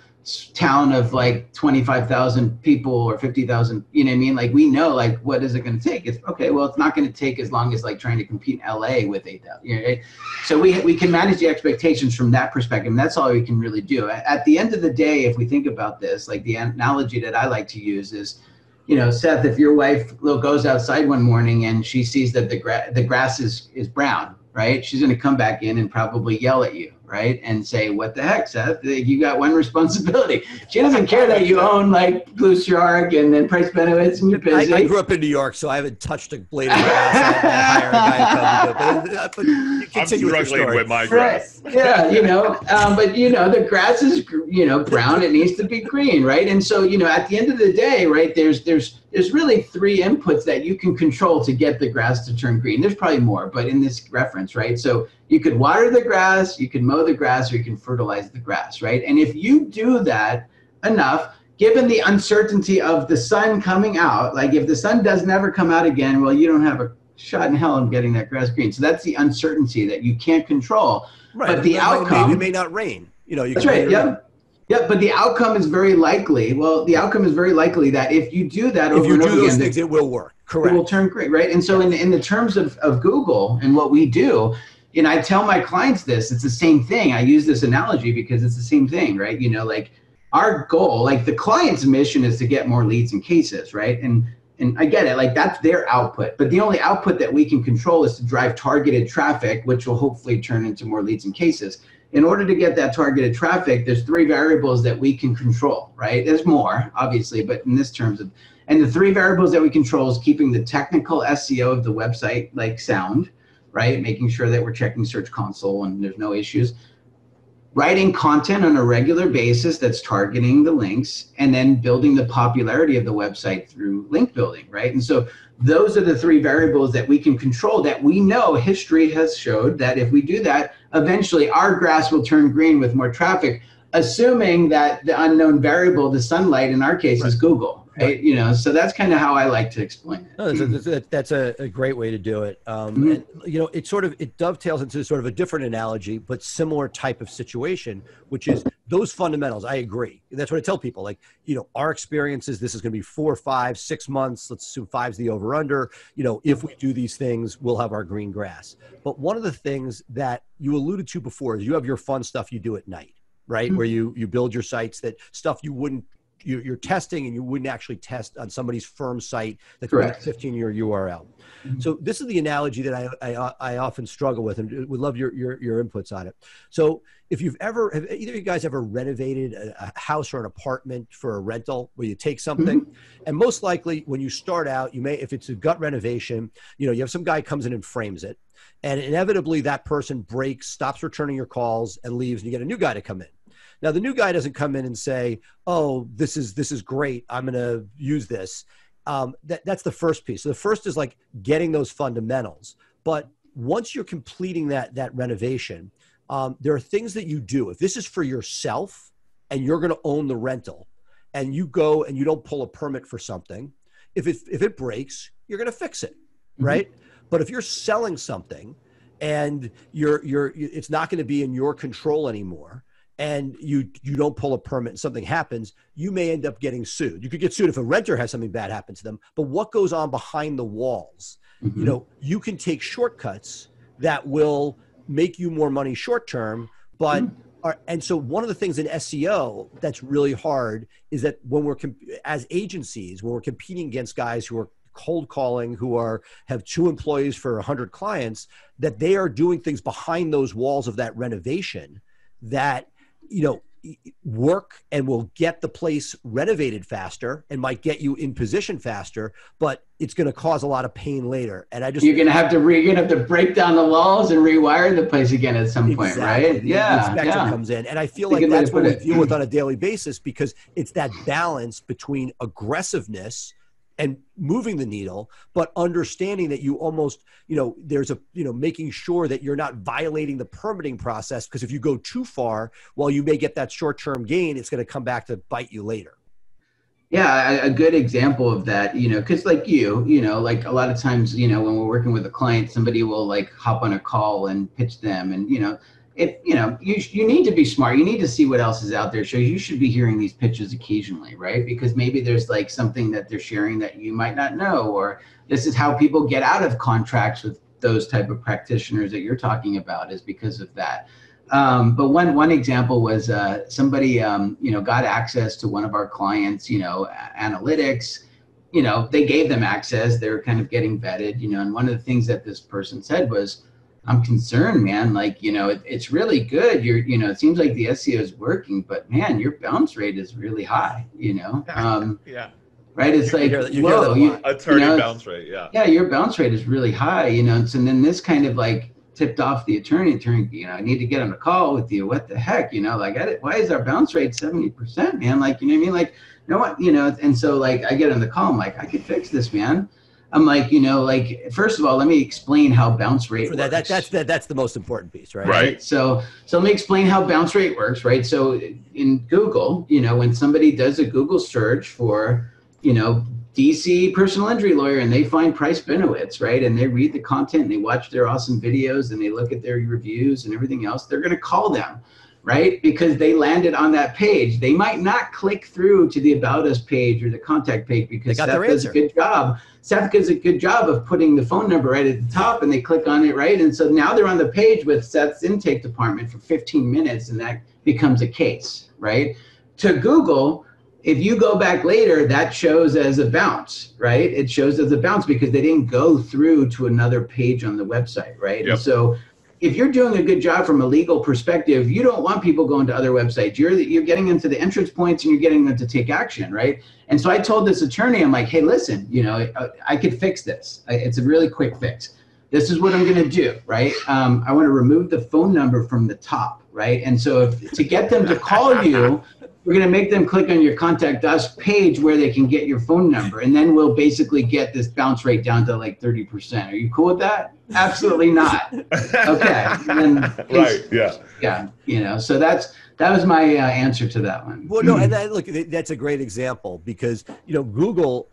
town of like 25,000 people or 50,000, you know what I mean? Like we know like what is it going to take? It's okay. Well, it's not going to take as long as like trying to compete in LA with 8,000. You know, right? So we, we can manage the expectations from that perspective. And that's all we can really do. At the end of the day, if we think about this, like the analogy that I like to use is, you know, Seth, if your wife goes outside one morning and she sees that the, gra- the grass is, is brown, right? She's going to come back in and probably yell at you right? And say, what the heck, Seth? You got one responsibility. She doesn't care that you own like Blue Shark and then Price Benowitz and you're busy. I, I, grew up in New York, so I haven't touched a blade of grass. but, uh, but I'm struggling with, with my grass. Right. Yeah, you know, um, but you know, the grass is, you know, brown. It needs to be green, right? And so, you know, at the end of the day, right, there's, there's, there's really three inputs that you can control to get the grass to turn green. There's probably more, but in this reference, right? So you could water the grass, you can mow the grass, or you can fertilize the grass, right? And if you do that enough, given the uncertainty of the sun coming out, like if the sun does never come out again, well, you don't have a shot in hell of getting that grass green. So that's the uncertainty that you can't control. Right. But the outcome it may, it may not rain. You know, you that's right. Yeah. Yeah, but the outcome is very likely. Well, the outcome is very likely that if you do that over if you and do over those again, things, it will work. Correct. It will turn great, right? And so, in in the terms of of Google and what we do, and I tell my clients this. It's the same thing. I use this analogy because it's the same thing, right? You know, like our goal, like the client's mission, is to get more leads and cases, right? And and I get it, like that's their output. But the only output that we can control is to drive targeted traffic, which will hopefully turn into more leads and cases in order to get that targeted traffic, there's three variables that we can control, right? There's more, obviously, but in this terms of, and the three variables that we control is keeping the technical SEO of the website like sound, right? Making sure that we're checking Search Console and there's no issues. Writing content on a regular basis that's targeting the links, and then building the popularity of the website through link building, right? And so those are the three variables that we can control that we know history has showed that if we do that eventually our grass will turn green with more traffic assuming that the unknown variable the sunlight in our case right. is google right? you know so that's kind of how i like to explain it. No, that's, a, that's a, a, great way to do it. Um, mm-hmm. and you know it sort of it dovetails into sort of a different analogy but similar type of situation which is those fundamentals. I agree. That's what i tell people like you know our experiences this is going to be four five six months. Let's assume five's the over under you know if we do these things we'll have our green grass. But one of the things that you alluded to before is you have your fun stuff you do at night right? Mm-hmm. where you you build your sites that stuff you wouldn't you're testing and you wouldn't actually test on somebody's firm site that's Correct. 15 year URL. Mhm. So this is the analogy that I, I, I often struggle with and would love your, your, your inputs on it. So if you've ever, have either of you guys ever renovated a, a house or an apartment for a rental where you take something and most likely when you start out, you may, if it's a gut renovation, you know, you have some guy comes in and frames it and inevitably that person breaks, stops returning your calls and leaves and you get a new guy to come in. Now the new guy doesn't come in and say, "Oh, this is this is great. I'm going to use this." Um, that, that's the first piece. So the first is like getting those fundamentals. But once you're completing that that renovation, um, there are things that you do. If this is for yourself and you're going to own the rental, and you go and you don't pull a permit for something, if it if it breaks, you're going to fix it, Mhm. right? But if you're selling something and you're you're it's not going to be in your control anymore and you you don't pull a permit and something happens you may end up getting sued. You could get sued if a renter has something bad happen to them but what goes on behind the walls? Mhm. you know you can take shortcuts that will make you more money short term but are, and so one of the things in SEO that's really hard is that when we're comp- as agencies when we're competing against guys who are cold calling who are have two employees for 100 clients that they are doing things behind those walls of that renovation that you know work and will get the place renovated faster and might get you in position faster but it's going to cause a lot of pain later and i just You're gonna have to re, you're gonna have to break down the walls and rewire the place again at some point, Exactly. right? The Yeah, inspector yeah. comes in, and I feel like to that's what we deal with on a daily basis because it's that balance between aggressiveness and moving the needle, but understanding that you almost, you know, there's a, you know, making sure that you're not violating the permitting process because if you go too far, while you may get that short-term gain, it's going to come back to bite you later. Yeah, a, good example of that, you know, because like you, you know, like a lot of times, you know, when we're working with a client, somebody will like hop on a call and pitch them, and you know, if you know, you you need to be smart. You need to see what else is out there. So you should be hearing these pitches occasionally, right? Because maybe there's like something that they're sharing that you might not know, or this is how people get out of contracts with those type of practitioners that you're talking about is because of that. Um, but one one example was uh, somebody um, you know got access to one of our clients, you know, analytics. You know, they gave them access. They were kind of getting vetted, you know. And one of the things that this person said was, "I'm concerned, man. Like, you know, it, it's really good. You're, you know, it seems like the SEO is working, but man, your bounce rate is really high. You know, um, Yeah. right? It's You like, hear you whoa, you. Attorney You know, bounce rate. Yeah. yeah, your bounce rate is really high, you know. And so then this kind of like tipped off the attorney. Attorney, you know, I need to get on a call with you. What the heck, you know? Like, I, why is our bounce rate seventy percent, man? Like, you know what I mean? Like, you know what, you know? And so like, I get on the call. I'm like, I could fix this, man. I'm like, you know, like first of all, let me explain how bounce rate For that, that that's that, that's the most important piece, right? Right. So, so let me explain how bounce rate works, right? So, in Google, you know, when somebody does a Google search for, you know, DC personal injury lawyer and they find Price Benowitz, right? And they read the content and they watch their awesome videos and they look at their reviews and everything else, they're going to call them, right? Because they landed on that page. They might not click through to the About Us page or the contact page because They Seth their does a good job. Seth does a good job of putting the phone number right at the top and they click on it, right? And so now they're on the page with Seth's intake department for 15 minutes and that becomes a case, right? To Google, if you go back later, that shows as a bounce, right? It shows as a bounce because they didn't go through to another page on the website, right? Yep. And so if you're doing a good job from a legal perspective, you don't want people going to other websites. You're you're getting into the entrance points and you're getting them to take action, right? And so I told this attorney, I'm like, hey, listen, you know, I, I could fix this. It's a really quick fix. This is what I'm going to do, right? Um, I want to remove the phone number from the top, right? And so if, to get them to call you, we're going to make them click on your contact us page where they can get your phone number, and then we'll basically get this bounce rate down to like 30%. Are you cool with that? Absolutely not. Okay. Then right. Yeah. yeah, you know, so that's that was my uh, answer to that one. Well, no, and that, look, that's a great example because you know Google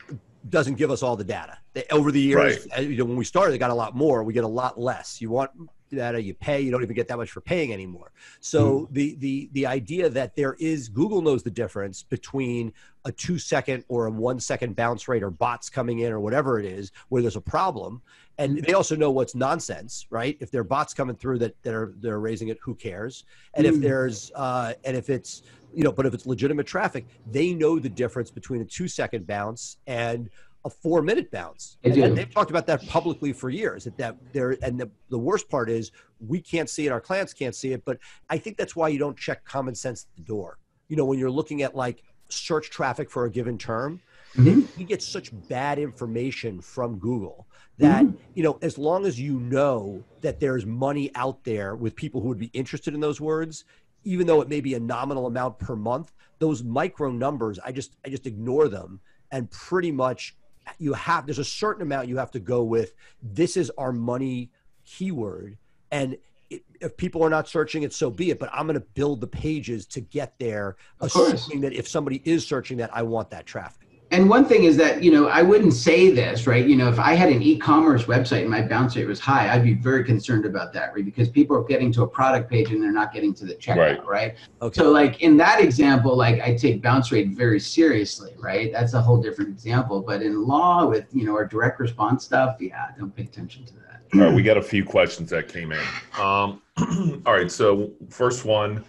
doesn't give us all the data over the years. Right. uh, You know, when we started, they got a lot more. We get a lot less. You want data, you pay, you don't even get that much for paying anymore. So mm. the the the idea that there is Google knows the difference between a two second or a one second bounce rate or bots coming in or whatever it is where there's a problem. And they also know what's nonsense, right? If there are bots coming through that, that are they're raising it, who cares? And mm. if there's uh, and if it's you know, but if it's legitimate traffic, they know the difference between a two second bounce and a four minute bounce. They and, they've talked about that publicly for years. That, that there and the, the worst part is we can't see it, our clients can't see it. But I think that's why you don't check common sense at the door. You know, when you're looking at like search traffic for a given term, mm-hmm. you get such bad information from Google that mm-hmm. you know as long as you know that there's money out there with people who would be interested in those words even though it may be a nominal amount per month, those micro numbers, I just I just ignore them and pretty much you have there's a certain amount you have to go with. This is our money keyword. And it, if people are not searching it so be it. But i'm going to build the pages to get there of assuming course. that if somebody is searching that i want that traffic and one thing is that you know i wouldn't say this right? You know if i had an e-commerce website and my bounce rate was high i'd be very concerned about that right? Because people are getting to a product page and they're not getting to the checkout right, right? Okay. so like in that example like i take bounce rate very seriously right? That's a whole different example. But in law with you know our direct response stuff yeah don't pay attention to that. All right we got a few questions that came in. Um, all right so first one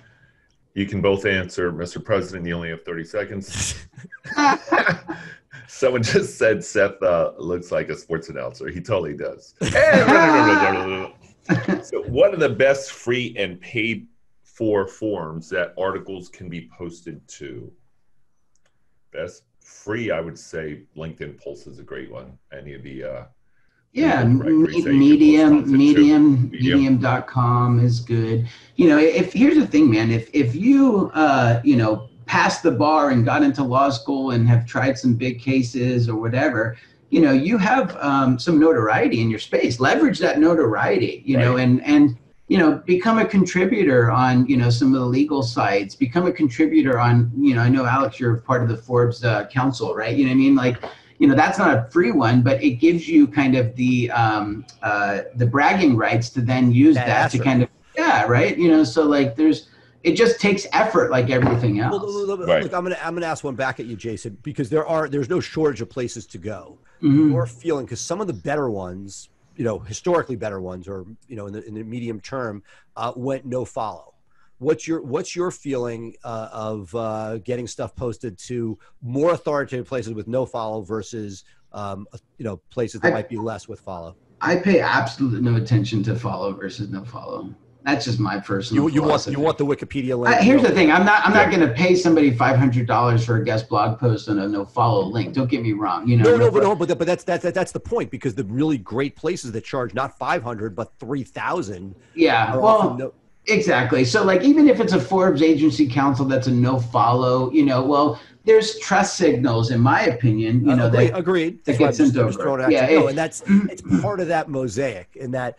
you can both answer, Mr. President. You only have 30 seconds. Someone just said Seth uh, looks like a sports announcer. He totally does. so, one of the best free and paid for forms that articles can be posted to? Best free, I would say LinkedIn Pulse is a great one. Any of the uh, yeah medium medium medium.com is good. You know if here's the thing man if if you uh you know passed the bar and got into law school and have tried some big cases or whatever you know you have um, some notoriety in your space. Leverage that notoriety you right. know and and you know become a contributor on you know some of the legal sites. Become a contributor on you know i know alex you're part of the forbes uh, council right? You know what i mean? Like you know that's not a free one but it gives you kind of the um, uh, the bragging rights to then use that, that to kind of yeah right? You know so like there's it just takes effort like everything else. well, right. look i'm gonna i'm gonna ask one back at you jason because there are there's no shortage of places to go. Mm-hmm. your feeling because some of the better ones you know historically better ones or you know in the, in the medium term uh, went no follow what's your what's your feeling uh, of uh, getting stuff posted to more authoritative places with no follow versus um, you know places that I, might be less with follow? I pay absolutely no attention to follow versus no follow. That's just my personal. You, you want you want the Wikipedia link. Uh, here's the thing: I'm not I'm yeah. not going to pay somebody five hundred dollars for a guest blog post and a no follow link. Don't get me wrong. You know. No, no, but no, but, but that's that's that's the point because the really great places that charge not five hundred but three thousand. Yeah. Well. No, Exactly. So, like, even if it's a Forbes agency council that's a no follow, you know, well, there's trust signals, in my opinion. You know, uh, that, agreed. That gets into over. Yeah, it, and that's it's part of that mosaic. In that,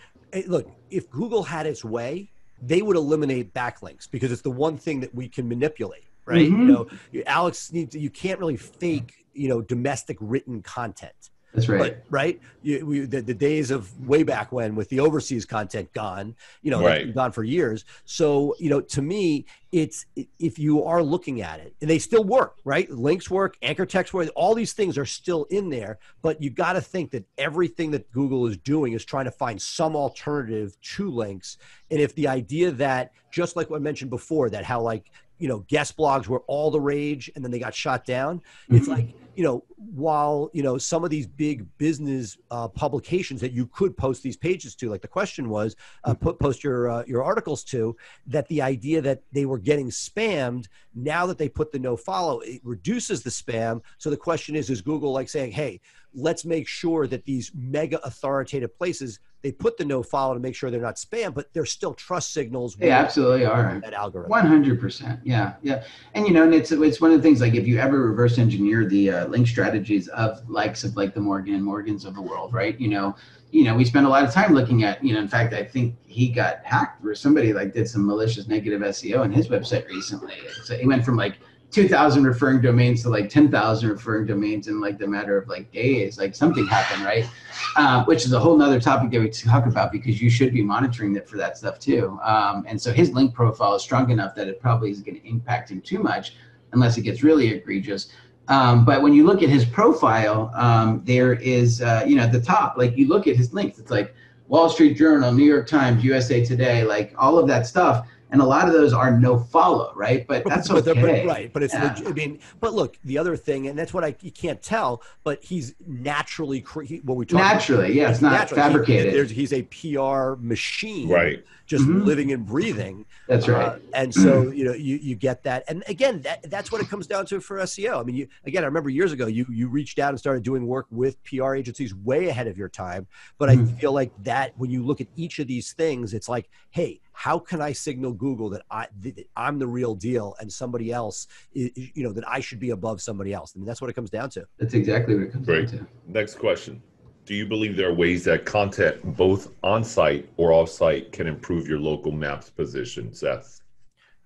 look, if Google had its way, they would eliminate backlinks because it's the one thing that we can manipulate, right? Mm-hmm. You know, Alex needs. You can't really fake, you know, domestic written content. That's right. But, right. You, we, the, the, days of way back when with the overseas content gone, you know, right. gone for years. So, you know, to me, it's if you are looking at it and they still work, right? Links work, anchor text work, all these things are still in there. But you got to think that everything that Google is doing is trying to find some alternative to links. And if the idea that, just like what I mentioned before, that how like you know guest blogs were all the rage and then they got shot down mm-hmm. it's like you know while you know some of these big business uh, publications that you could post these pages to like the question was uh, put post your uh, your articles to that the idea that they were getting spammed now that they put the no follow it reduces the spam. So the question is is google like saying hey let's make sure that these mega authoritative places they put the no follow to make sure they're not spam, but they're still trust signals. They absolutely are. That algorithm. One hundred percent. Yeah, yeah. And you know, and it's it's one of the things like if you ever reverse engineer the uh, link strategies of likes of like the Morgan and Morgans of the world, right? You know, you know, we spend a lot of time looking at. You know, in fact, I think he got hacked or somebody like did some malicious negative SEO on his website recently. So he went from like 2,000 referring domains to like 10,000 referring domains in like the matter of like days. Like something happened, right? Uh, which is a whole nother topic that we talk about because you should be monitoring it for that stuff too. Um, and so his link profile is strong enough that it probably isn't going to impact him too much unless it gets really egregious. Um, but when you look at his profile, um, there is, uh, you know, at the top, like you look at his links, it's like Wall Street Journal, New York Times, USA Today, like all of that stuff and a lot of those are no follow, right? But that's but, okay, but, right? But it's yeah. legit, I mean, but look, the other thing, and that's what I you can't tell, but he's naturally what we talk about naturally, about, yeah, it's not naturally. fabricated. He, he's a PR machine, right? Just mm-hmm. living and breathing. That's right. Uh, and so you know you you get that, and again, that that's what it comes down to for SEO. I mean, you again, I remember years ago you you reached out and started doing work with PR agencies way ahead of your time, but mm-hmm. I feel like that when you look at each of these things, it's like, hey how can I signal Google that I that I'm the real deal and somebody else, is, you know, that I should be above somebody else? I mean, that's what it comes down to. That's exactly what it comes Great. down to. Next question. Do you believe there are ways that content, both on site or off site, can improve your local maps position, Seth?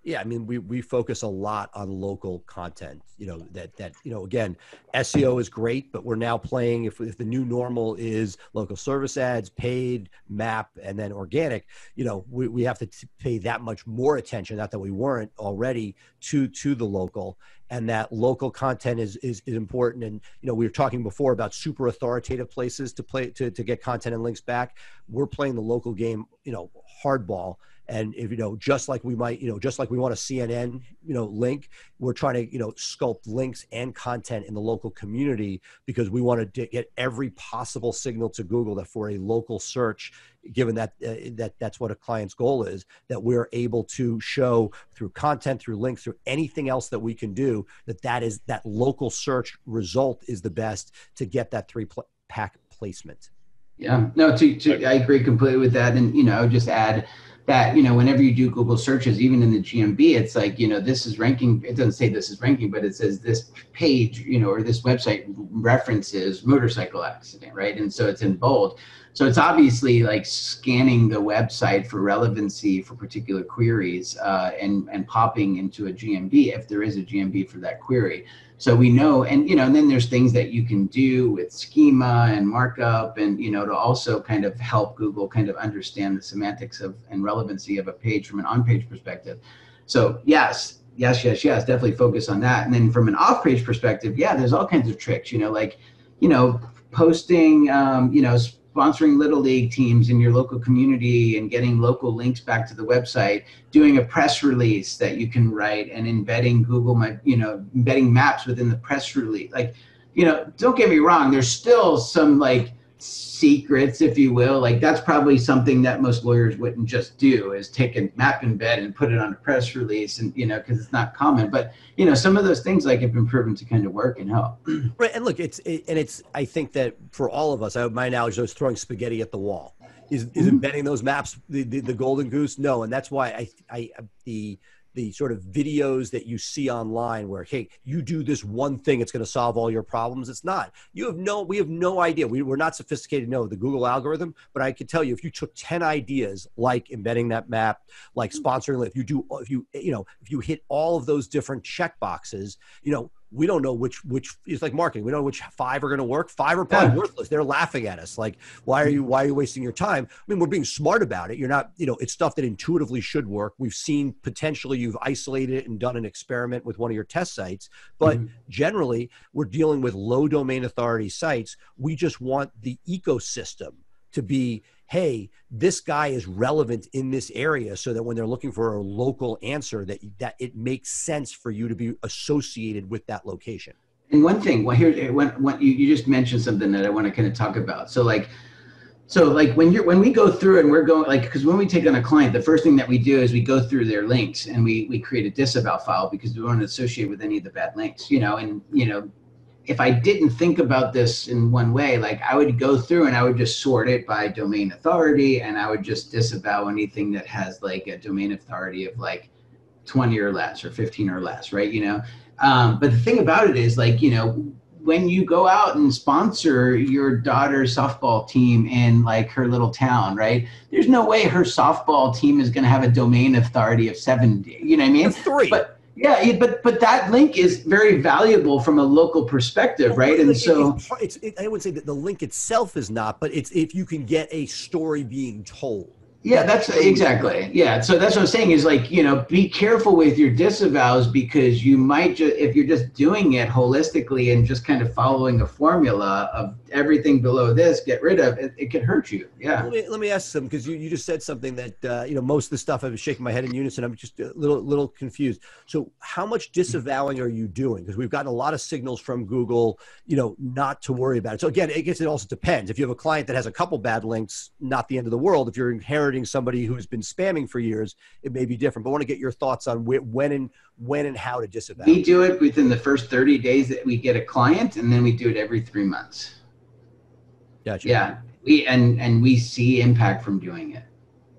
Yeah, I mean, we we focus a lot on local content. You know that that you know again, SEO is great, but we're now playing. If if the new normal is local service ads, paid, map, and then organic, you know, we, we have to t- pay that much more attention. Not that we weren't already to to the local, and that local content is is, is important. And you know, we were talking before about super authoritative places to play to to get content and links back. We're playing the local game, you know, hardball and if you know just like we might you know just like we want a cnn you know link we're trying to you know sculpt links and content in the local community because we want to get every possible signal to google that for a local search given that uh, that that's what a client's goal is that we're able to show through content through links through anything else that we can do that that is that local search result is the best to get that three pl- pack placement. Yeah. No to, to i agree completely with that. And you know just add that you know whenever you do google searches even in the gmb it's like you know this is ranking it doesn't say this is ranking but it says this page you know or this website references motorcycle accident right? And so it's in bold. So it's obviously like scanning the website for relevancy for particular queries uh, and and popping into a gmb if there is a gmb for that query so we know and you know and then there's things that you can do with schema and markup and you know to also kind of help google kind of understand the semantics of and relevancy of a page from an on-page perspective. So yes yes yes yes definitely focus on that. And then from an off-page perspective yeah there's all kinds of tricks you know like you know posting um, you know sponsoring little league teams in your local community and getting local links back to the website doing a press release that you can write and embedding google my you know embedding maps within the press release. Like you know don't get me wrong there's still some like secrets, if you will. Like that's probably something that most lawyers wouldn't just do is take a map embed and put it on a press release and you know because it's not common. But you know some of those things like have been proven to kind of work and help. Right, and look, it's it, and it's I think that for all of us, I, my analogy is throwing spaghetti at the wall. Is, is mm-hmm. embedding those maps the, the, the golden goose? No, and that's why I I the the sort of videos that you see online where hey you do this one thing it's going to solve all your problems. It's not. You have no we have no idea. We, we're not sophisticated no the google algorithm but i can tell you if you took 10 ideas like embedding that map like hmm. sponsoring if you do if you you know if you hit all of those different check boxes you know we don't know which which is like marketing. We don't know which five are going to work. Five are probably yeah. worthless. They're laughing at us. Like, why are you why are you wasting your time? I mean, we're being smart about it. You're not, you know, it's stuff that intuitively should work. We've seen potentially you've isolated it and done an experiment with one of your test sites, but mm-hmm. generally we're dealing with low domain authority sites. We just want the ecosystem to be hey this guy is relevant in this area so that when they're looking for a local answer that that it makes sense for you to be associated with that location. And one thing well here when, when you, you just mentioned something that i want to kind of talk about. So like so like when you're when we go through and we're going like because when we take on a client the first thing that we do is we go through their links and we we create a disavow file because we want to associate with any of the bad links you know and you know if I didn't think about this in one way, like I would go through and I would just sort it by domain authority and I would just disavow anything that has like a domain authority of like 20 or less or 15 or less, right? You know, um, but the thing about it is like, you know, when you go out and sponsor your daughter's softball team in like her little town, right? There's no way her softball team is going to have a domain authority of 70. You know what I mean? It's Three. But Yeah, but but that link is very valuable from a local perspective, right? And so it's, it's, I would say that the link itself is not, but it's if you can get a story being told. Yeah, that's exactly. Yeah. So that's what I'm saying is like, you know, be careful with your disavows because you might just, if you're just doing it holistically and just kind of following a formula of everything below this, get rid of it, it could hurt you. Yeah. Let me, let me ask some, because you, you just said something that, uh, you know, most of the stuff I was shaking my head in unison. I'm just a little, little confused. So how much disavowing are you doing? Because we've gotten a lot of signals from Google, you know, not to worry about it. So again, I guess it also depends. If you have a client that has a couple bad links, not the end of the world. If you're inheriting somebody who's been spamming for years, it may be different. But I want to get your thoughts on when and when and how to disavow. We do it within the first 30 days that we get a client, and then we do it every three months. Gotcha. Yeah, we and and we see impact from doing it.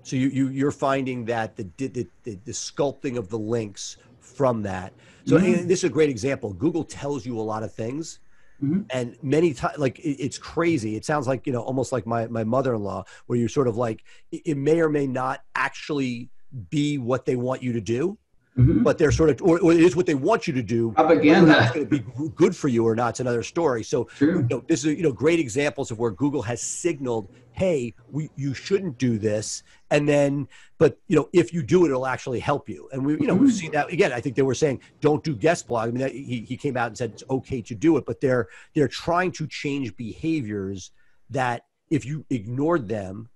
So you, you you're finding that the the, the, the sculpting of the links from that. So mm-hmm. this is a great example. Google tells you a lot of things Mm-hmm. And many times, like it, it's crazy. It sounds like you know, almost like my my mother in law, where you're sort of like it, it, may or may not actually be what they want you to do, mm-hmm. but they're sort of, or, or, it is what they want you to do. Propaganda. It's going to be good for you or not. It's another story. So, you know, this is you know great examples of where Google has signaled hey we you shouldn't do this. And then but you know if you do it it'll actually help you. And we you know we've seen that. Again i think they were saying don't do guest blog i mean he, he came out and said it's okay to do it but they're they're trying to change behaviors that if you ignored them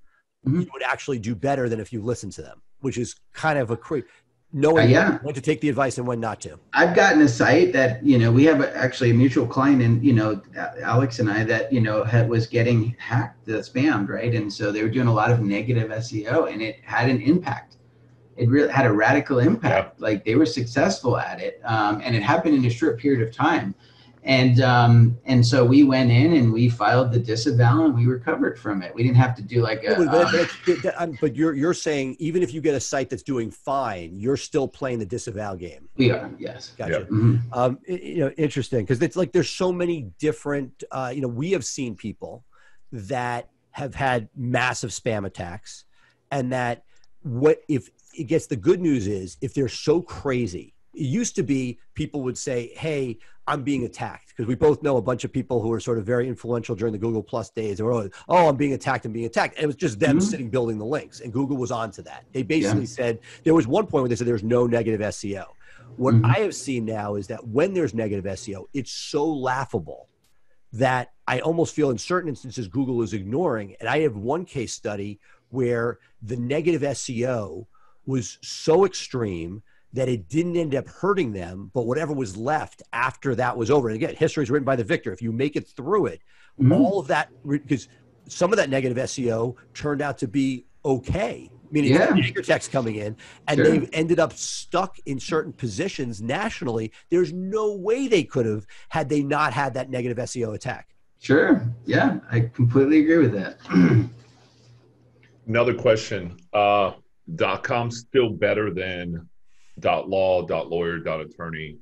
mm-hmm. you would actually do better than if you listened to them which is kind of a crazy knowing uh, yeah. when to take the advice and when not to. I've gotten a site that you know we have a, actually a mutual client and you know Alex and I that you know had, was getting hacked, the spammed, right? And so they were doing a lot of negative SEO, and it had an impact. It really had a radical impact. Yeah. Like they were successful at it, um, and it happened in a short period of time and um, and so we went in and we filed the disavow and we recovered from it. We didn't have to do like a. But, uh, but you're you're saying even if you get a site that's doing fine, you're still playing the disavow game. We are, yes. Gotcha. Yep. Mm-hmm. Um, you know, interesting because it's like there's so many different. Uh, you know, we have seen people that have had massive spam attacks, and that what if it gets the good news is if they're so crazy it used to be people would say, "Hey, I'm being attacked," because we both know a bunch of people who were sort of very influential during the Google Plus days. They were always, "Oh, I'm being attacked. I'm being attacked." And it was just them mm-hmm. sitting building the links, and Google was onto that. They basically yeah. said there was one point where they said there's no negative SEO. What mm-hmm. I have seen now is that when there's negative SEO, it's so laughable that I almost feel in certain instances Google is ignoring. And I have one case study where the negative SEO was so extreme that it didn't end up hurting them, but whatever was left after that was over. And again, history is written by the victor. If you make it through it, mm-hmm. all of that, because some of that negative SEO turned out to be okay, meaning yeah. anchor text coming in, and sure. they've ended up stuck in certain positions nationally. There's no way they could have had they not had that negative SEO attack. Sure. Yeah, I completely agree with that. Another question. Uh, dot com still better than dot law dot lawyer dot attorney.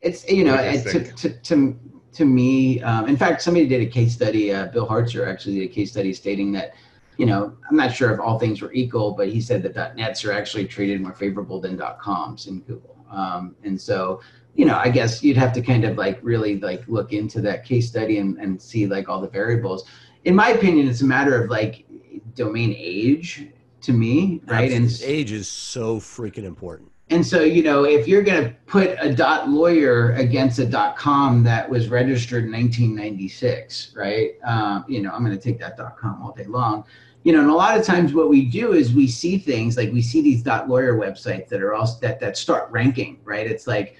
It's you know to, to, to, to me um, in fact somebody did a case study uh, bill hartzer actually did a case study stating that you know i'm not sure if all things were equal but he said that dot nets are actually treated more favorable than dot coms in google. Um, and so you know i guess you'd have to kind of like really like look into that case study and, and see like all the variables. In my opinion it's a matter of like domain age to me, right? Absolutely. And age is so freaking important. And so, you know, if you're going to put a dot lawyer against a dot com that was registered in 1996, right? Um, you know, I'm going to take that dot com all day long. You know, and a lot of times what we do is we see things like we see these dot lawyer websites that are all that that start ranking, right? It's like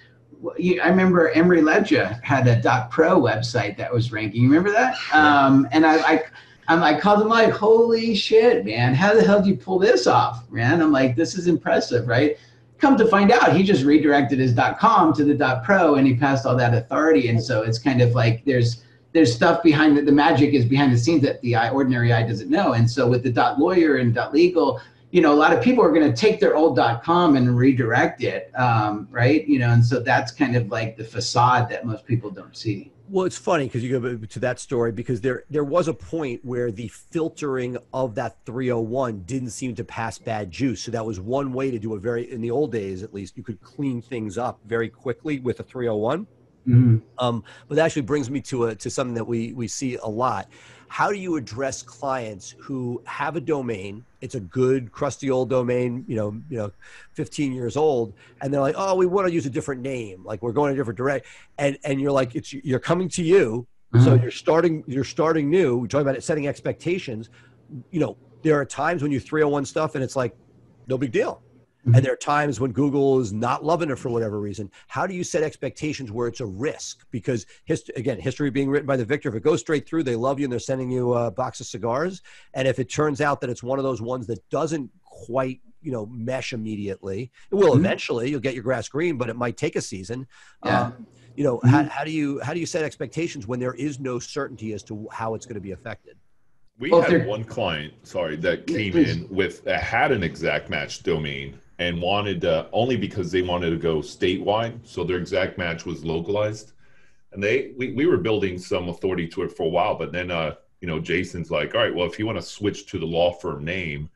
I remember Emery Ledger had a dot pro website that was ranking. You remember that? Um, and I, I I'm like, called him like, holy shit, man, how the hell do you pull this off, man? I'm like, this is impressive, right? Come to find out, he just redirected his .com to the .pro, and he passed all that authority. And so it's kind of like there's there's stuff behind the, the magic is behind the scenes that the eye, ordinary eye doesn't know. And so with the .lawyer and .legal, you know, a lot of people are going to take their old .com and redirect it, um, right? You know, and so that's kind of like the facade that most people don't see. Well, it's funny because you go to that story because there there was a point where the filtering of that 301 didn't seem to pass bad juice. So that was one way to do it. Very in the old days, at least, you could clean things up very quickly with a 301. Mm-hmm. Um, but that actually brings me to a to something that we we see a lot. How do you address clients who have a domain? It's a good crusty old domain, you know, you know, 15 years old, and they're like, "Oh, we want to use a different name. Like we're going a different direct." And and you're like, "It's you're coming to you, mm-hmm. so you're starting you're starting new. We're talking about it, setting expectations. You know, there are times when you 301 stuff, and it's like, no big deal and mm-hmm. there are times when Google is not loving it for whatever reason. How do you set expectations where it's a risk? Because hist- again, history being written by the victor. If it goes straight through, they love you and they're sending you a box of cigars. And if it turns out that it's one of those ones that doesn't quite you know mesh immediately, it will mm-hmm. eventually. You'll get your grass green, but it might take a season. Yeah. Um, you know, mm-hmm. how, how do you how do you set expectations when there is no certainty as to how it's going to be affected? We well, had one client, sorry, that came in with uh, had an exact match domain and wanted uh, only because they wanted to go statewide. So their exact match was localized, and they we, we were building some authority to it for a while. But then uh, you know Jason's like, all right, well if you want to switch to the law firm name,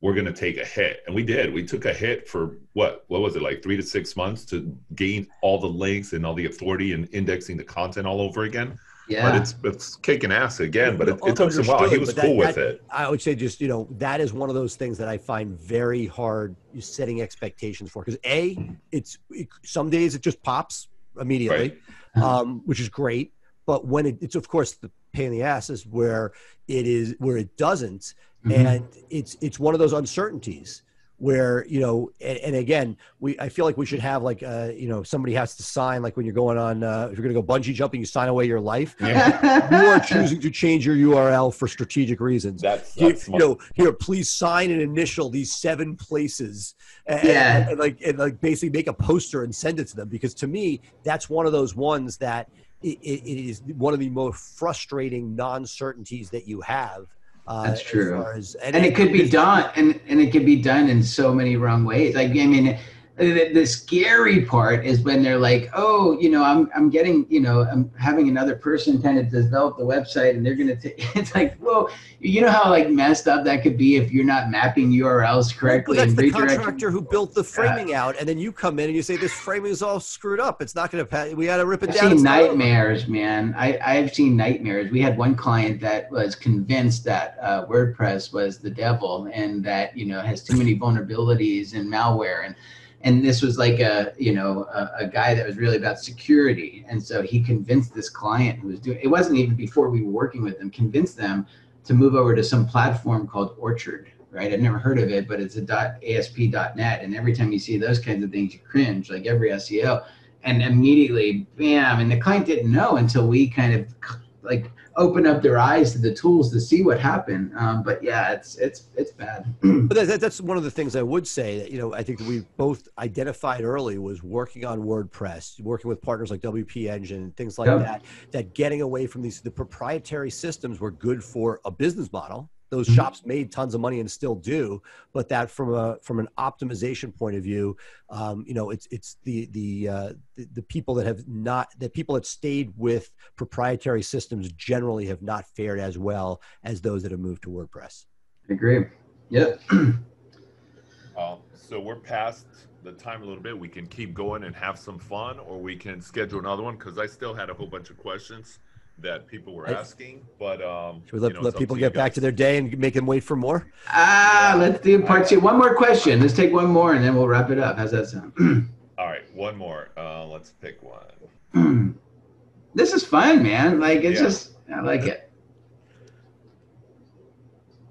we're to take a hit, and we did. We took a hit for what what was it like three to six months to gain all the links and all the authority and indexing the content all over again. Yeah. But it's it's kicking ass again, but it, it took some while. He was cool with it. I would say just, you know, that is one of those things that I find very hard setting expectations for. Because A, it's it, some days it just pops immediately, right. um, which is great. But when it, it's of course the pain in the ass is where it is where it doesn't. Mm-hmm. And it's it's one of those uncertainties where you know and, and, again we i feel like we should have like uh you know somebody has to sign like when you're going on uh if you're going to go bungee jumping you sign away your life yeah. you are choosing to change your url for strategic reasons that's, that's you, you know here please sign and initial these seven places and, yeah. and, and like and like basically make a poster and send it to them because to me that's one of those ones that it, it is one of the most frustrating non-certainties that you have uh, That's true. As, and, and, it, it could be done, and, and it could be done in so many wrong ways. Like, I mean, the, the, scary part is when they're like, oh, you know, I'm, I'm getting, you know, I'm having another person kind of develop the website and they're going to take, it's like, well, you know how like messed up that could be if you're not mapping URLs correctly. Well, that's the contractor who built the framing out and then you come in and you say, this framing is all screwed up. It's not going to, we got to rip it I've down. Seen nightmares, man. I, I've seen nightmares. We had one client that was convinced that uh, WordPress was the devil and that, you know, has too many vulnerabilities and malware. And, and this was like a you know a, a, guy that was really about security. And so he convinced this client who was doing it wasn't even before we were working with them convinced them to move over to some platform called orchard right? I've never heard of it but it's a asp.net and every time you see those kinds of things you cringe like every seo and immediately bam and the client didn't know until we kind of like open up their eyes to the tools to see what happened. Um, but yeah, it's it's it's bad. but that, that's one of the things I would say that you know I think that we both identified early was working on WordPress, working with partners like WP Engine, things like yep. that. That getting away from these the proprietary systems were good for a business model those mm-hmm. shops made tons of money and still do but that from a from an optimization point of view um, you know it's it's the the, uh, the, the people that have not the people that stayed with proprietary systems generally have not fared as well as those that have moved to wordpress i agree Yeah. um, so we're past the time a little bit we can keep going and have some fun or we can schedule another one because i still had a whole bunch of questions that people were asking, but um, should we let, you know, let people get back to their day and make them wait for more? Ah, let's do part two. One more question. Let's take one more and then we'll wrap it up. How's that sound? All right, one more. Uh, let's pick one. this is fun, man. Like it's yeah. just, I like it.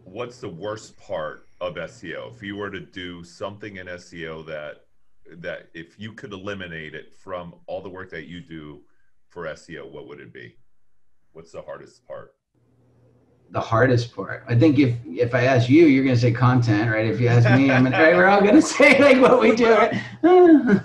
What's the worst part of SEO? If you were to do something in SEO that that if you could eliminate it from all the work that you do for SEO, what would it be? What's the hardest part? The hardest part. I think if if I ask you, you're gonna say content, right? If you ask me, I'm gonna, right, we're all gonna say like what we do.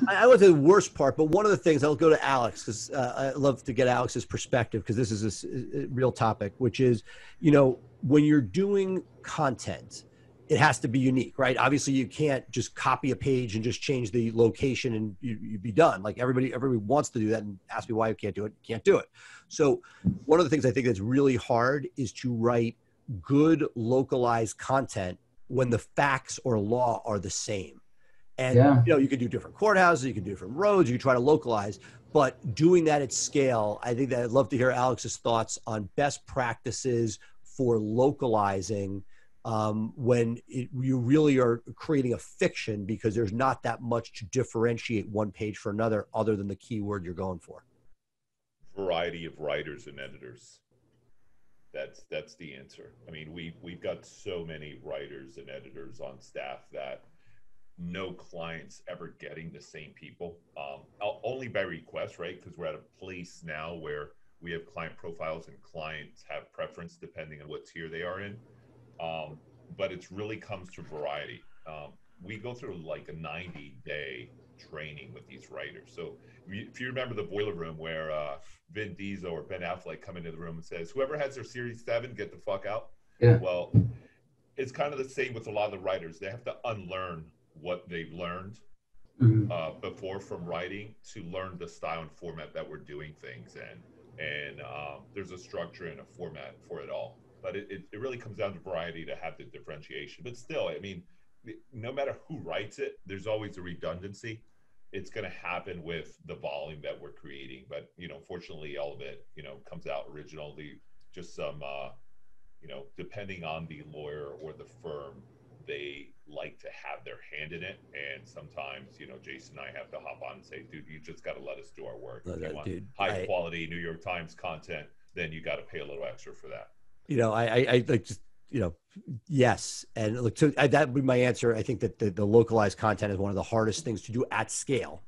I would say the worst part, but one of the things I'll go to Alex because uh, I love to get Alex's perspective because this is a, a real topic, which is, you know, when you're doing content, it has to be unique, right? Obviously, you can't just copy a page and just change the location and you, would be done. Like everybody, everybody wants to do that and ask me why you can't do it. Can't do it. So, one of the things I think that's really hard is to write good localized content when the facts or law are the same. And yeah. you know, you can do different courthouses, you can do different roads, you can try to localize, but doing that at scale, I think that I'd love to hear Alex's thoughts on best practices for localizing um, when it, you really are creating a fiction because there's not that much to differentiate one page for another other than the keyword you're going for. Variety of writers and editors. That's that's the answer. I mean, we we've got so many writers and editors on staff that no clients ever getting the same people. Um, only by request, right? Because we're at a place now where we have client profiles and clients have preference depending on what tier they are in. Um, but it really comes to variety. Um, we go through like a 90 day training with these writers. So if you remember the boiler room where uh, Vin Diesel or Ben Affleck come into the room and says, "Whoever has their Series Seven, get the fuck out." Yeah. Well, it's kind of the same with a lot of the writers. They have to unlearn what they've learned mm-hmm. uh, before from writing to learn the style and format that we're doing things in. And um, there's a structure and a format for it all. But it, it, it really comes down to variety to have the differentiation. But still, I mean, no matter who writes it, there's always a redundancy. It's going to happen with the volume that we're creating. But, you know, fortunately, all of it, you know, comes out originally, just some, uh, you know, depending on the lawyer or the firm, they like to have their hand in it. And sometimes, you know, Jason and I have to hop on and say, dude, you just got to let us do our work. if you want dude, high I, quality New York Times content, then you got to pay a little extra for that. You know, I, I, I like just, you know, yes. And look, so I, that would be my answer. I think that the, the localized content is one of the hardest things to do at scale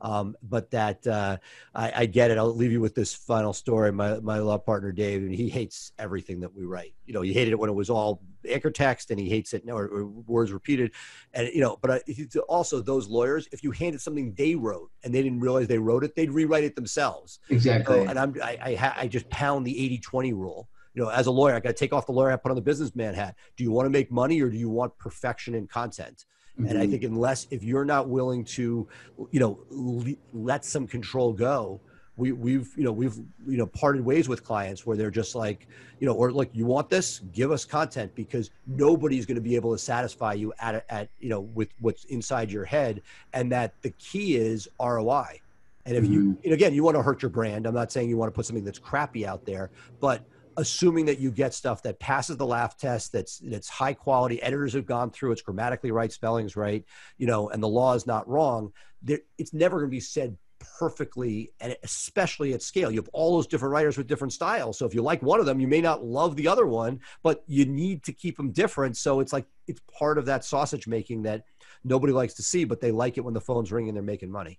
um, but that uh, I, I, get it. I'll leave you with this final story. My my law partner Dave, and he hates everything that we write. You know, he hated it when it was all anchor text, and he hates it or, or words repeated. And you know, but I, also those lawyers, if you handed something they wrote and they didn't realize they wrote it, they'd rewrite it themselves. Exactly. So, and I'm I I, ha- I just pound the 80-20 rule you know, as a lawyer, I got to take off the lawyer hat, put on the businessman hat. Do you want to make money or do you want perfection in content? Mm-hmm. And I mm-hmm. think unless if you're not willing to, you know, le- let some control go, we, we've you know we've you know parted ways with clients where they're just like you know or like you want this give us content because nobody's going to be able to satisfy you at at you know with what's inside your head and that the key is ROI and if mm-hmm. you and again you want to hurt your brand I'm not saying you want to put something that's crappy out there but assuming that you get stuff that passes the laugh test that's that's high quality editors have gone through it's grammatically right spellings right you know and the law is not wrong there, it's never going to be said perfectly and especially at scale. You have all those different writers with different styles so if you like one of them you may not love the other one but you need to keep them different so it's like it's part of that sausage making that nobody likes to see but they like it when the phone's ringing and they're making money.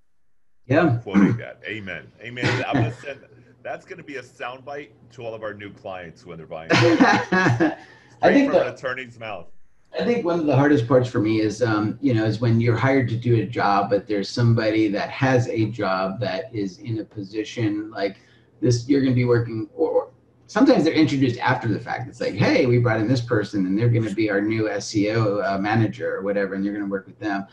Yeah. Quoting that amen. Amen. I'm gonna send that's going to be a soundbite to all of our new clients when they're buying. I think from the, an attorney's mouth. I think one of the hardest parts for me is, um, you know, is when you're hired to do a job, but there's somebody that has a job that is in a position like this. You're going to be working, or sometimes they're introduced after the fact. It's like, hey, we brought in this person, and they're going to be our new SEO uh, manager or whatever, and you're going to work with them.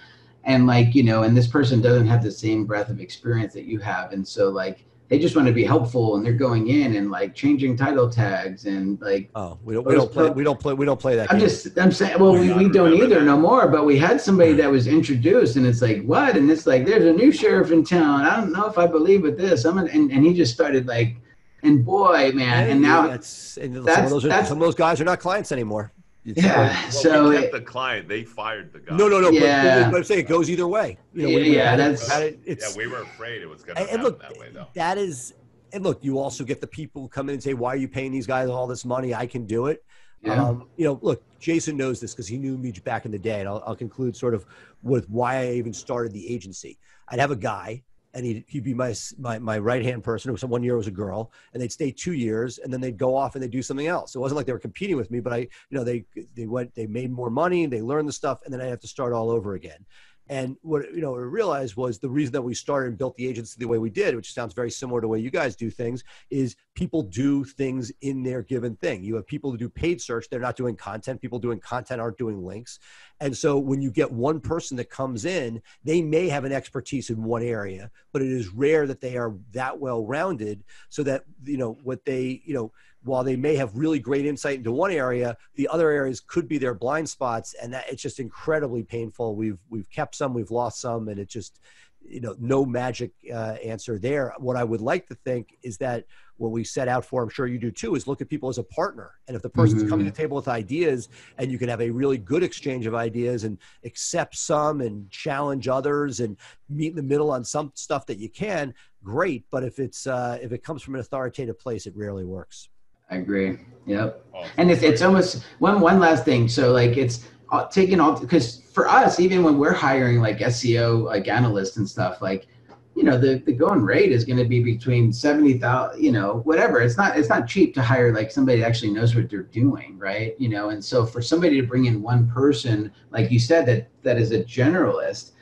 And like, you know, and this person doesn't have the same breadth of experience that you have, and so like they just want to be helpful and they're going in and like changing title tags and like oh we don't we don't play we don't play we don't play that i'm game. just i'm saying well we, we don't either that. no more but we had somebody hmm. that was introduced and it's like what? And it's like there's a new sheriff in town. I don't know if i believe with this. I'm an, and, and he just started like and boy man and now that's, and that's, some, of those are, some of those guys are not clients anymore yeah. Well, so we kept the client, they fired the guy. No, no, no. Yeah. But, but, I'm saying it goes either way. You know, yeah, yeah that's. It, yeah, we were afraid it was going to happen look, that way, though. That is, and look, you also get the people who come in and say, "Why are you paying these guys all this money? I can do it." Yeah. Um, you know, look, Jason knows this because he knew me back in the day, and I'll, I'll conclude sort of with why I even started the agency. I'd have a guy and he'd, he'd be my, my, my right hand person. Was one year was a girl, and they'd stay two years, and then they'd go off and they'd do something else. It wasn't like they were competing with me, but I, you know, they they went, they made more money, they learned the stuff, and then I have to start all over again. And what you know, what I realized was the reason that we started and built the agency the way we did, which sounds very similar to the way you guys do things, is people do things in their given thing. You have people who do paid search, they're not doing content. People doing content aren't doing links. And so when you get one person that comes in, they may have an expertise in one area, but it is rare that they are that well rounded so that, you know, what they, you know, while they may have really great insight into one area, the other areas could be their blind spots, and that it's just incredibly painful. We've we've kept some, we've lost some, and it just you know no magic uh, answer there. What I would like to think is that what we set out for, I'm sure you do too, is look at people as a partner. And if the person's mm-hmm. coming to the table with ideas, and you can have a really good exchange of ideas and accept some and challenge others and meet in the middle on some stuff that you can, great. But if it's uh, if it comes from an authoritative place, it rarely works. I agree. Yep. Oh, and it's, it's almost one one last thing. So like it's uh, taking all because for us, even when we're hiring like SEO like analysts and stuff, like you know the the going rate is going to be between seventy thousand, you know, whatever. It's not it's not cheap to hire like somebody that actually knows what they're doing, right? You know, and so for somebody to bring in one person, like you said, that that is a generalist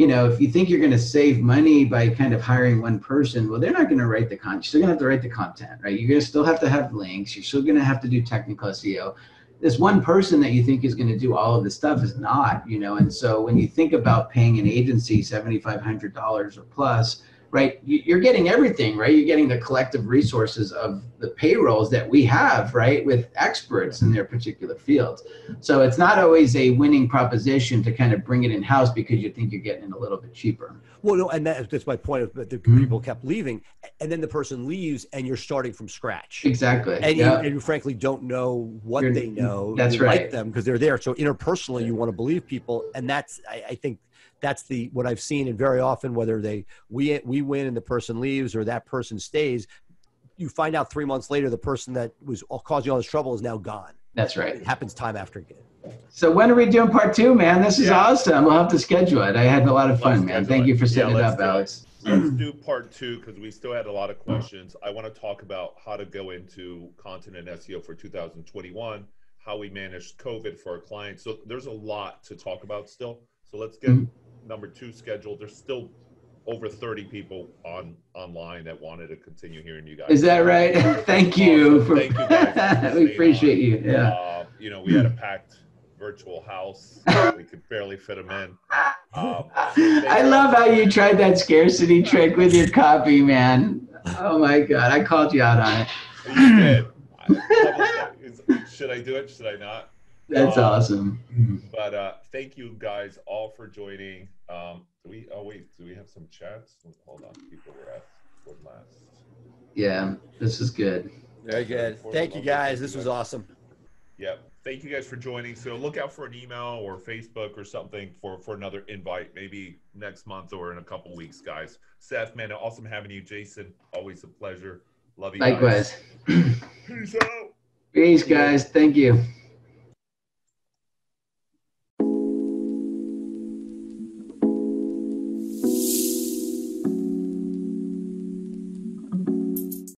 you know, if you think you're going to save money by kind of hiring one person, well, they're not going to write the content. You're still going to have to write the content, right? You're going to still have to have links. You're still going to have to do technical SEO. This one person that you think is going to do all of this stuff is not, you know. And so when you think about paying an agency $7,500 or plus, right? You're getting everything, right? You're getting the collective resources of the payrolls that we have, right, with experts in their particular fields. So it's not always a winning proposition to kind of bring it in house because you think you're getting it a little bit cheaper. Well, no, and that, that's my point. Of the mm-hmm. people kept leaving, and then the person leaves, and you're starting from scratch. Exactly. And, you, and you frankly don't know what you're, they know. That's right. Like them because they're there. So interpersonally, you want to believe people, and that's I, I think that's the what I've seen, and very often whether they we we win and the person leaves or that person stays, you find out three months later the person that was causing all this trouble is now gone. That's right. It happens time after again. So when are we doing part two, man? This is yeah. awesome. We'll have to schedule it. I had a lot of fun, let's man. Thank you for setting yeah, it up, Alex. Let's do part two because we still had a lot of questions. I want to talk about how to go into content and SEO for 2021, how we managed COVID for our clients. So there's a lot to talk about still. So let's get mm-hmm number two scheduled. There's still over 30 people on online that wanted to continue hearing you guys. Is that right? Thank you. For, Thank you guys. we appreciate on. you. Yeah. Uh, you know, we had a packed virtual house. we could barely fit them in. Um, I love how you tried that scarcity trick with your copy, man. Oh my God. I called you out on it. You did. Should I do it? Should I not? That's um, awesome. But uh, thank you guys all for joining. Um, do we? Oh wait, do we have some chats? Hold on, people were at one last. Yeah, this is good. Very good. Thank you guys. This was awesome. Yep. Thank you guys for joining. So look out for an email or Facebook or something for for another invite, maybe next month or in a couple weeks, guys. Seth, man, awesome having you. Jason, always a pleasure. Love you. Likewise. Peace out. Peace, guys. Thank you.